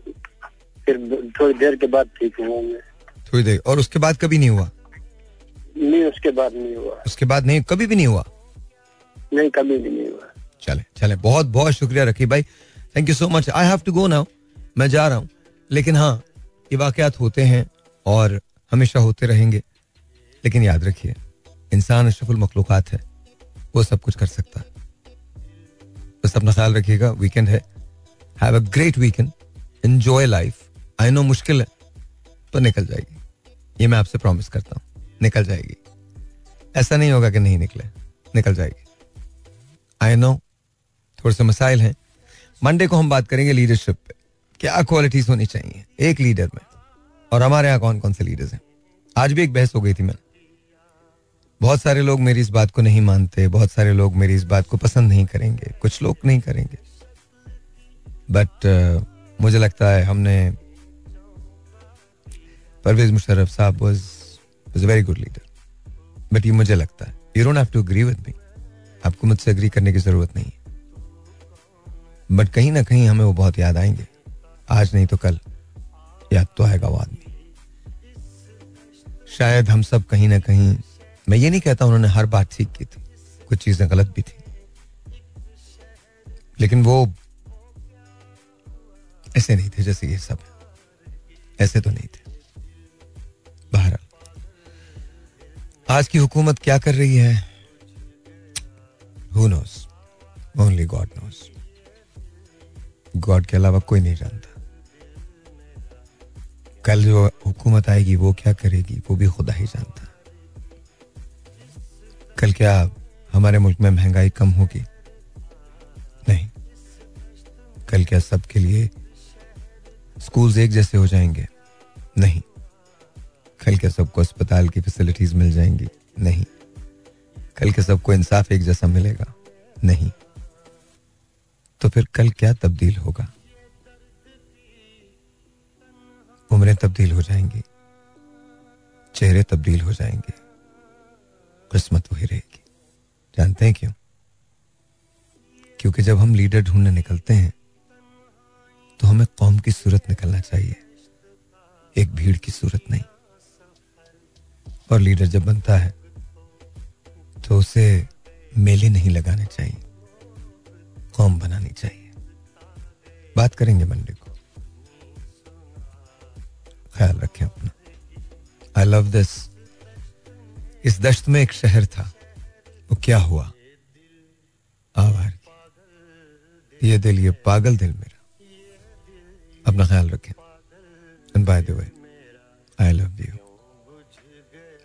Speaker 6: फिर थोड़ी देर के बाद ठीक हुआ मैं।
Speaker 1: थोड़ी देर और उसके बाद कभी नहीं हुआ?
Speaker 6: नहीं उसके बाद नहीं हुआ।
Speaker 1: उसके बाद नहीं कभी भी नहीं हुआ?
Speaker 6: नहीं कभी भी नहीं हुआ।
Speaker 1: चले चले बहुत बहुत शुक्रिया रखी भाई। Thank you so much I have to go now मैं जा रहा हूँ। लेकिन हाँ ये वाकयात होते हैं और हमेशा होते रहेंगे। लेकिन याद रखिए इंसान अशरफुल मखलूक़ात है। वो सब कुछ कर सकता है। बस अपना ख्याल रखिएगा वीकेंड है। Have a great weekend enjoy life I know मुश्किल है पर निकल जाएगी ये मैं आपसे प्रॉमिस करता हूँ। निकल जाएगी। ऐसा नहीं होगा कि नहीं निकले निकल जाएगी। आई नो थोड़े से मसाइल हैं। मंडे को हम बात करेंगे लीडरशिप पे क्या क्वालिटीज होनी चाहिए एक लीडर में और हमारे यहाँ कौन कौन से लीडर्स हैं? आज भी एक बहस हो गई थी मैंने बहुत सारे लोग मेरी इस बात को नहीं मानते बहुत सारे लोग मेरी इस बात को पसंद नहीं करेंगे कुछ लोग नहीं करेंगे। बट uh, मुझे लगता है हमने Parvez Musharraf sahab was was a very good leader but ये मुझे लगता है you don't have to agree with me आपको मुझसे अग्री करने की ज़रूरत नहीं है। बट कहीं ना कहीं हमें वो बहुत याद आएँगे। आज नहीं तो कल, याद तो आएगा वो आदमी। शायद हम सब कहीं ना कहीं, मैं ये नहीं कहता उन्होंने हर बात ठीक की थी, कुछ चीज़ें गलत भी थी। लेकिन वो ऐसे नहीं थे जैसे ये सब ऐसे तो नहीं थे। बहरहाल। आज की हुकूमत क्या कर रही है? Who knows only God knows God के अलावा कोई नहीं जानता। कल जो हुकूमत आएगी, वो क्या करेगी? वो भी खुदा ही जानता। कल क्या हमारे मुल्क में महँगाई कम होगी? नहीं। कल क्या सबके लिए स्कूल्स एक जैसे हो जाएँगे? नहीं। कल क्या सबको अस्पताल की फैसिलिटीज़ मिल जाएँगी। नहीं। कल के सबको इंसाफ एक जैसा मिलेगा। नहीं। तो फिर कल क्या तब्दील होगा? उम्रें तब्दील हो जाएँगी। चेहरे तब्दील हो जाएँगे। किस्मत वही रहेगी। जानते हैं क्यों? क्योंकि जब हम लीडर ढूँढने निकलते हैं तो हमें कौम की सूरत निकलना चाहिए। एक भीड़ की सूरत नहीं। और लीडर जब बनता है तो उसे मेले नहीं लगाने चाहिए, कौम बनानी चाहिए। बात करेंगे मंडे को। ख्याल रखें अपना। आई लव दिस इस दश्त में एक शहर था। वो क्या हुआ? आवार ये दिल, ये पागल दिल मेरा। अपना ख्याल रखें। And by the way I love you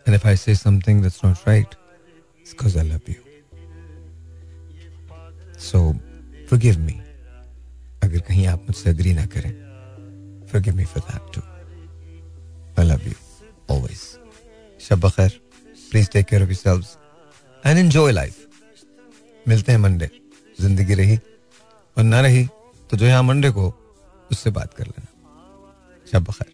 Speaker 1: and if I say something that's not right it's because I love you so forgive me अगर कहीं आप मुझसे एग्री ना करें forgive me for that too I love you always Shab बखैर please take care of yourselves and enjoy life मिलते हैं Monday ज़िंदगी रही और ना रही तो जो यहाँ मंडे को, उससे बात कर लेना। शब बखैर।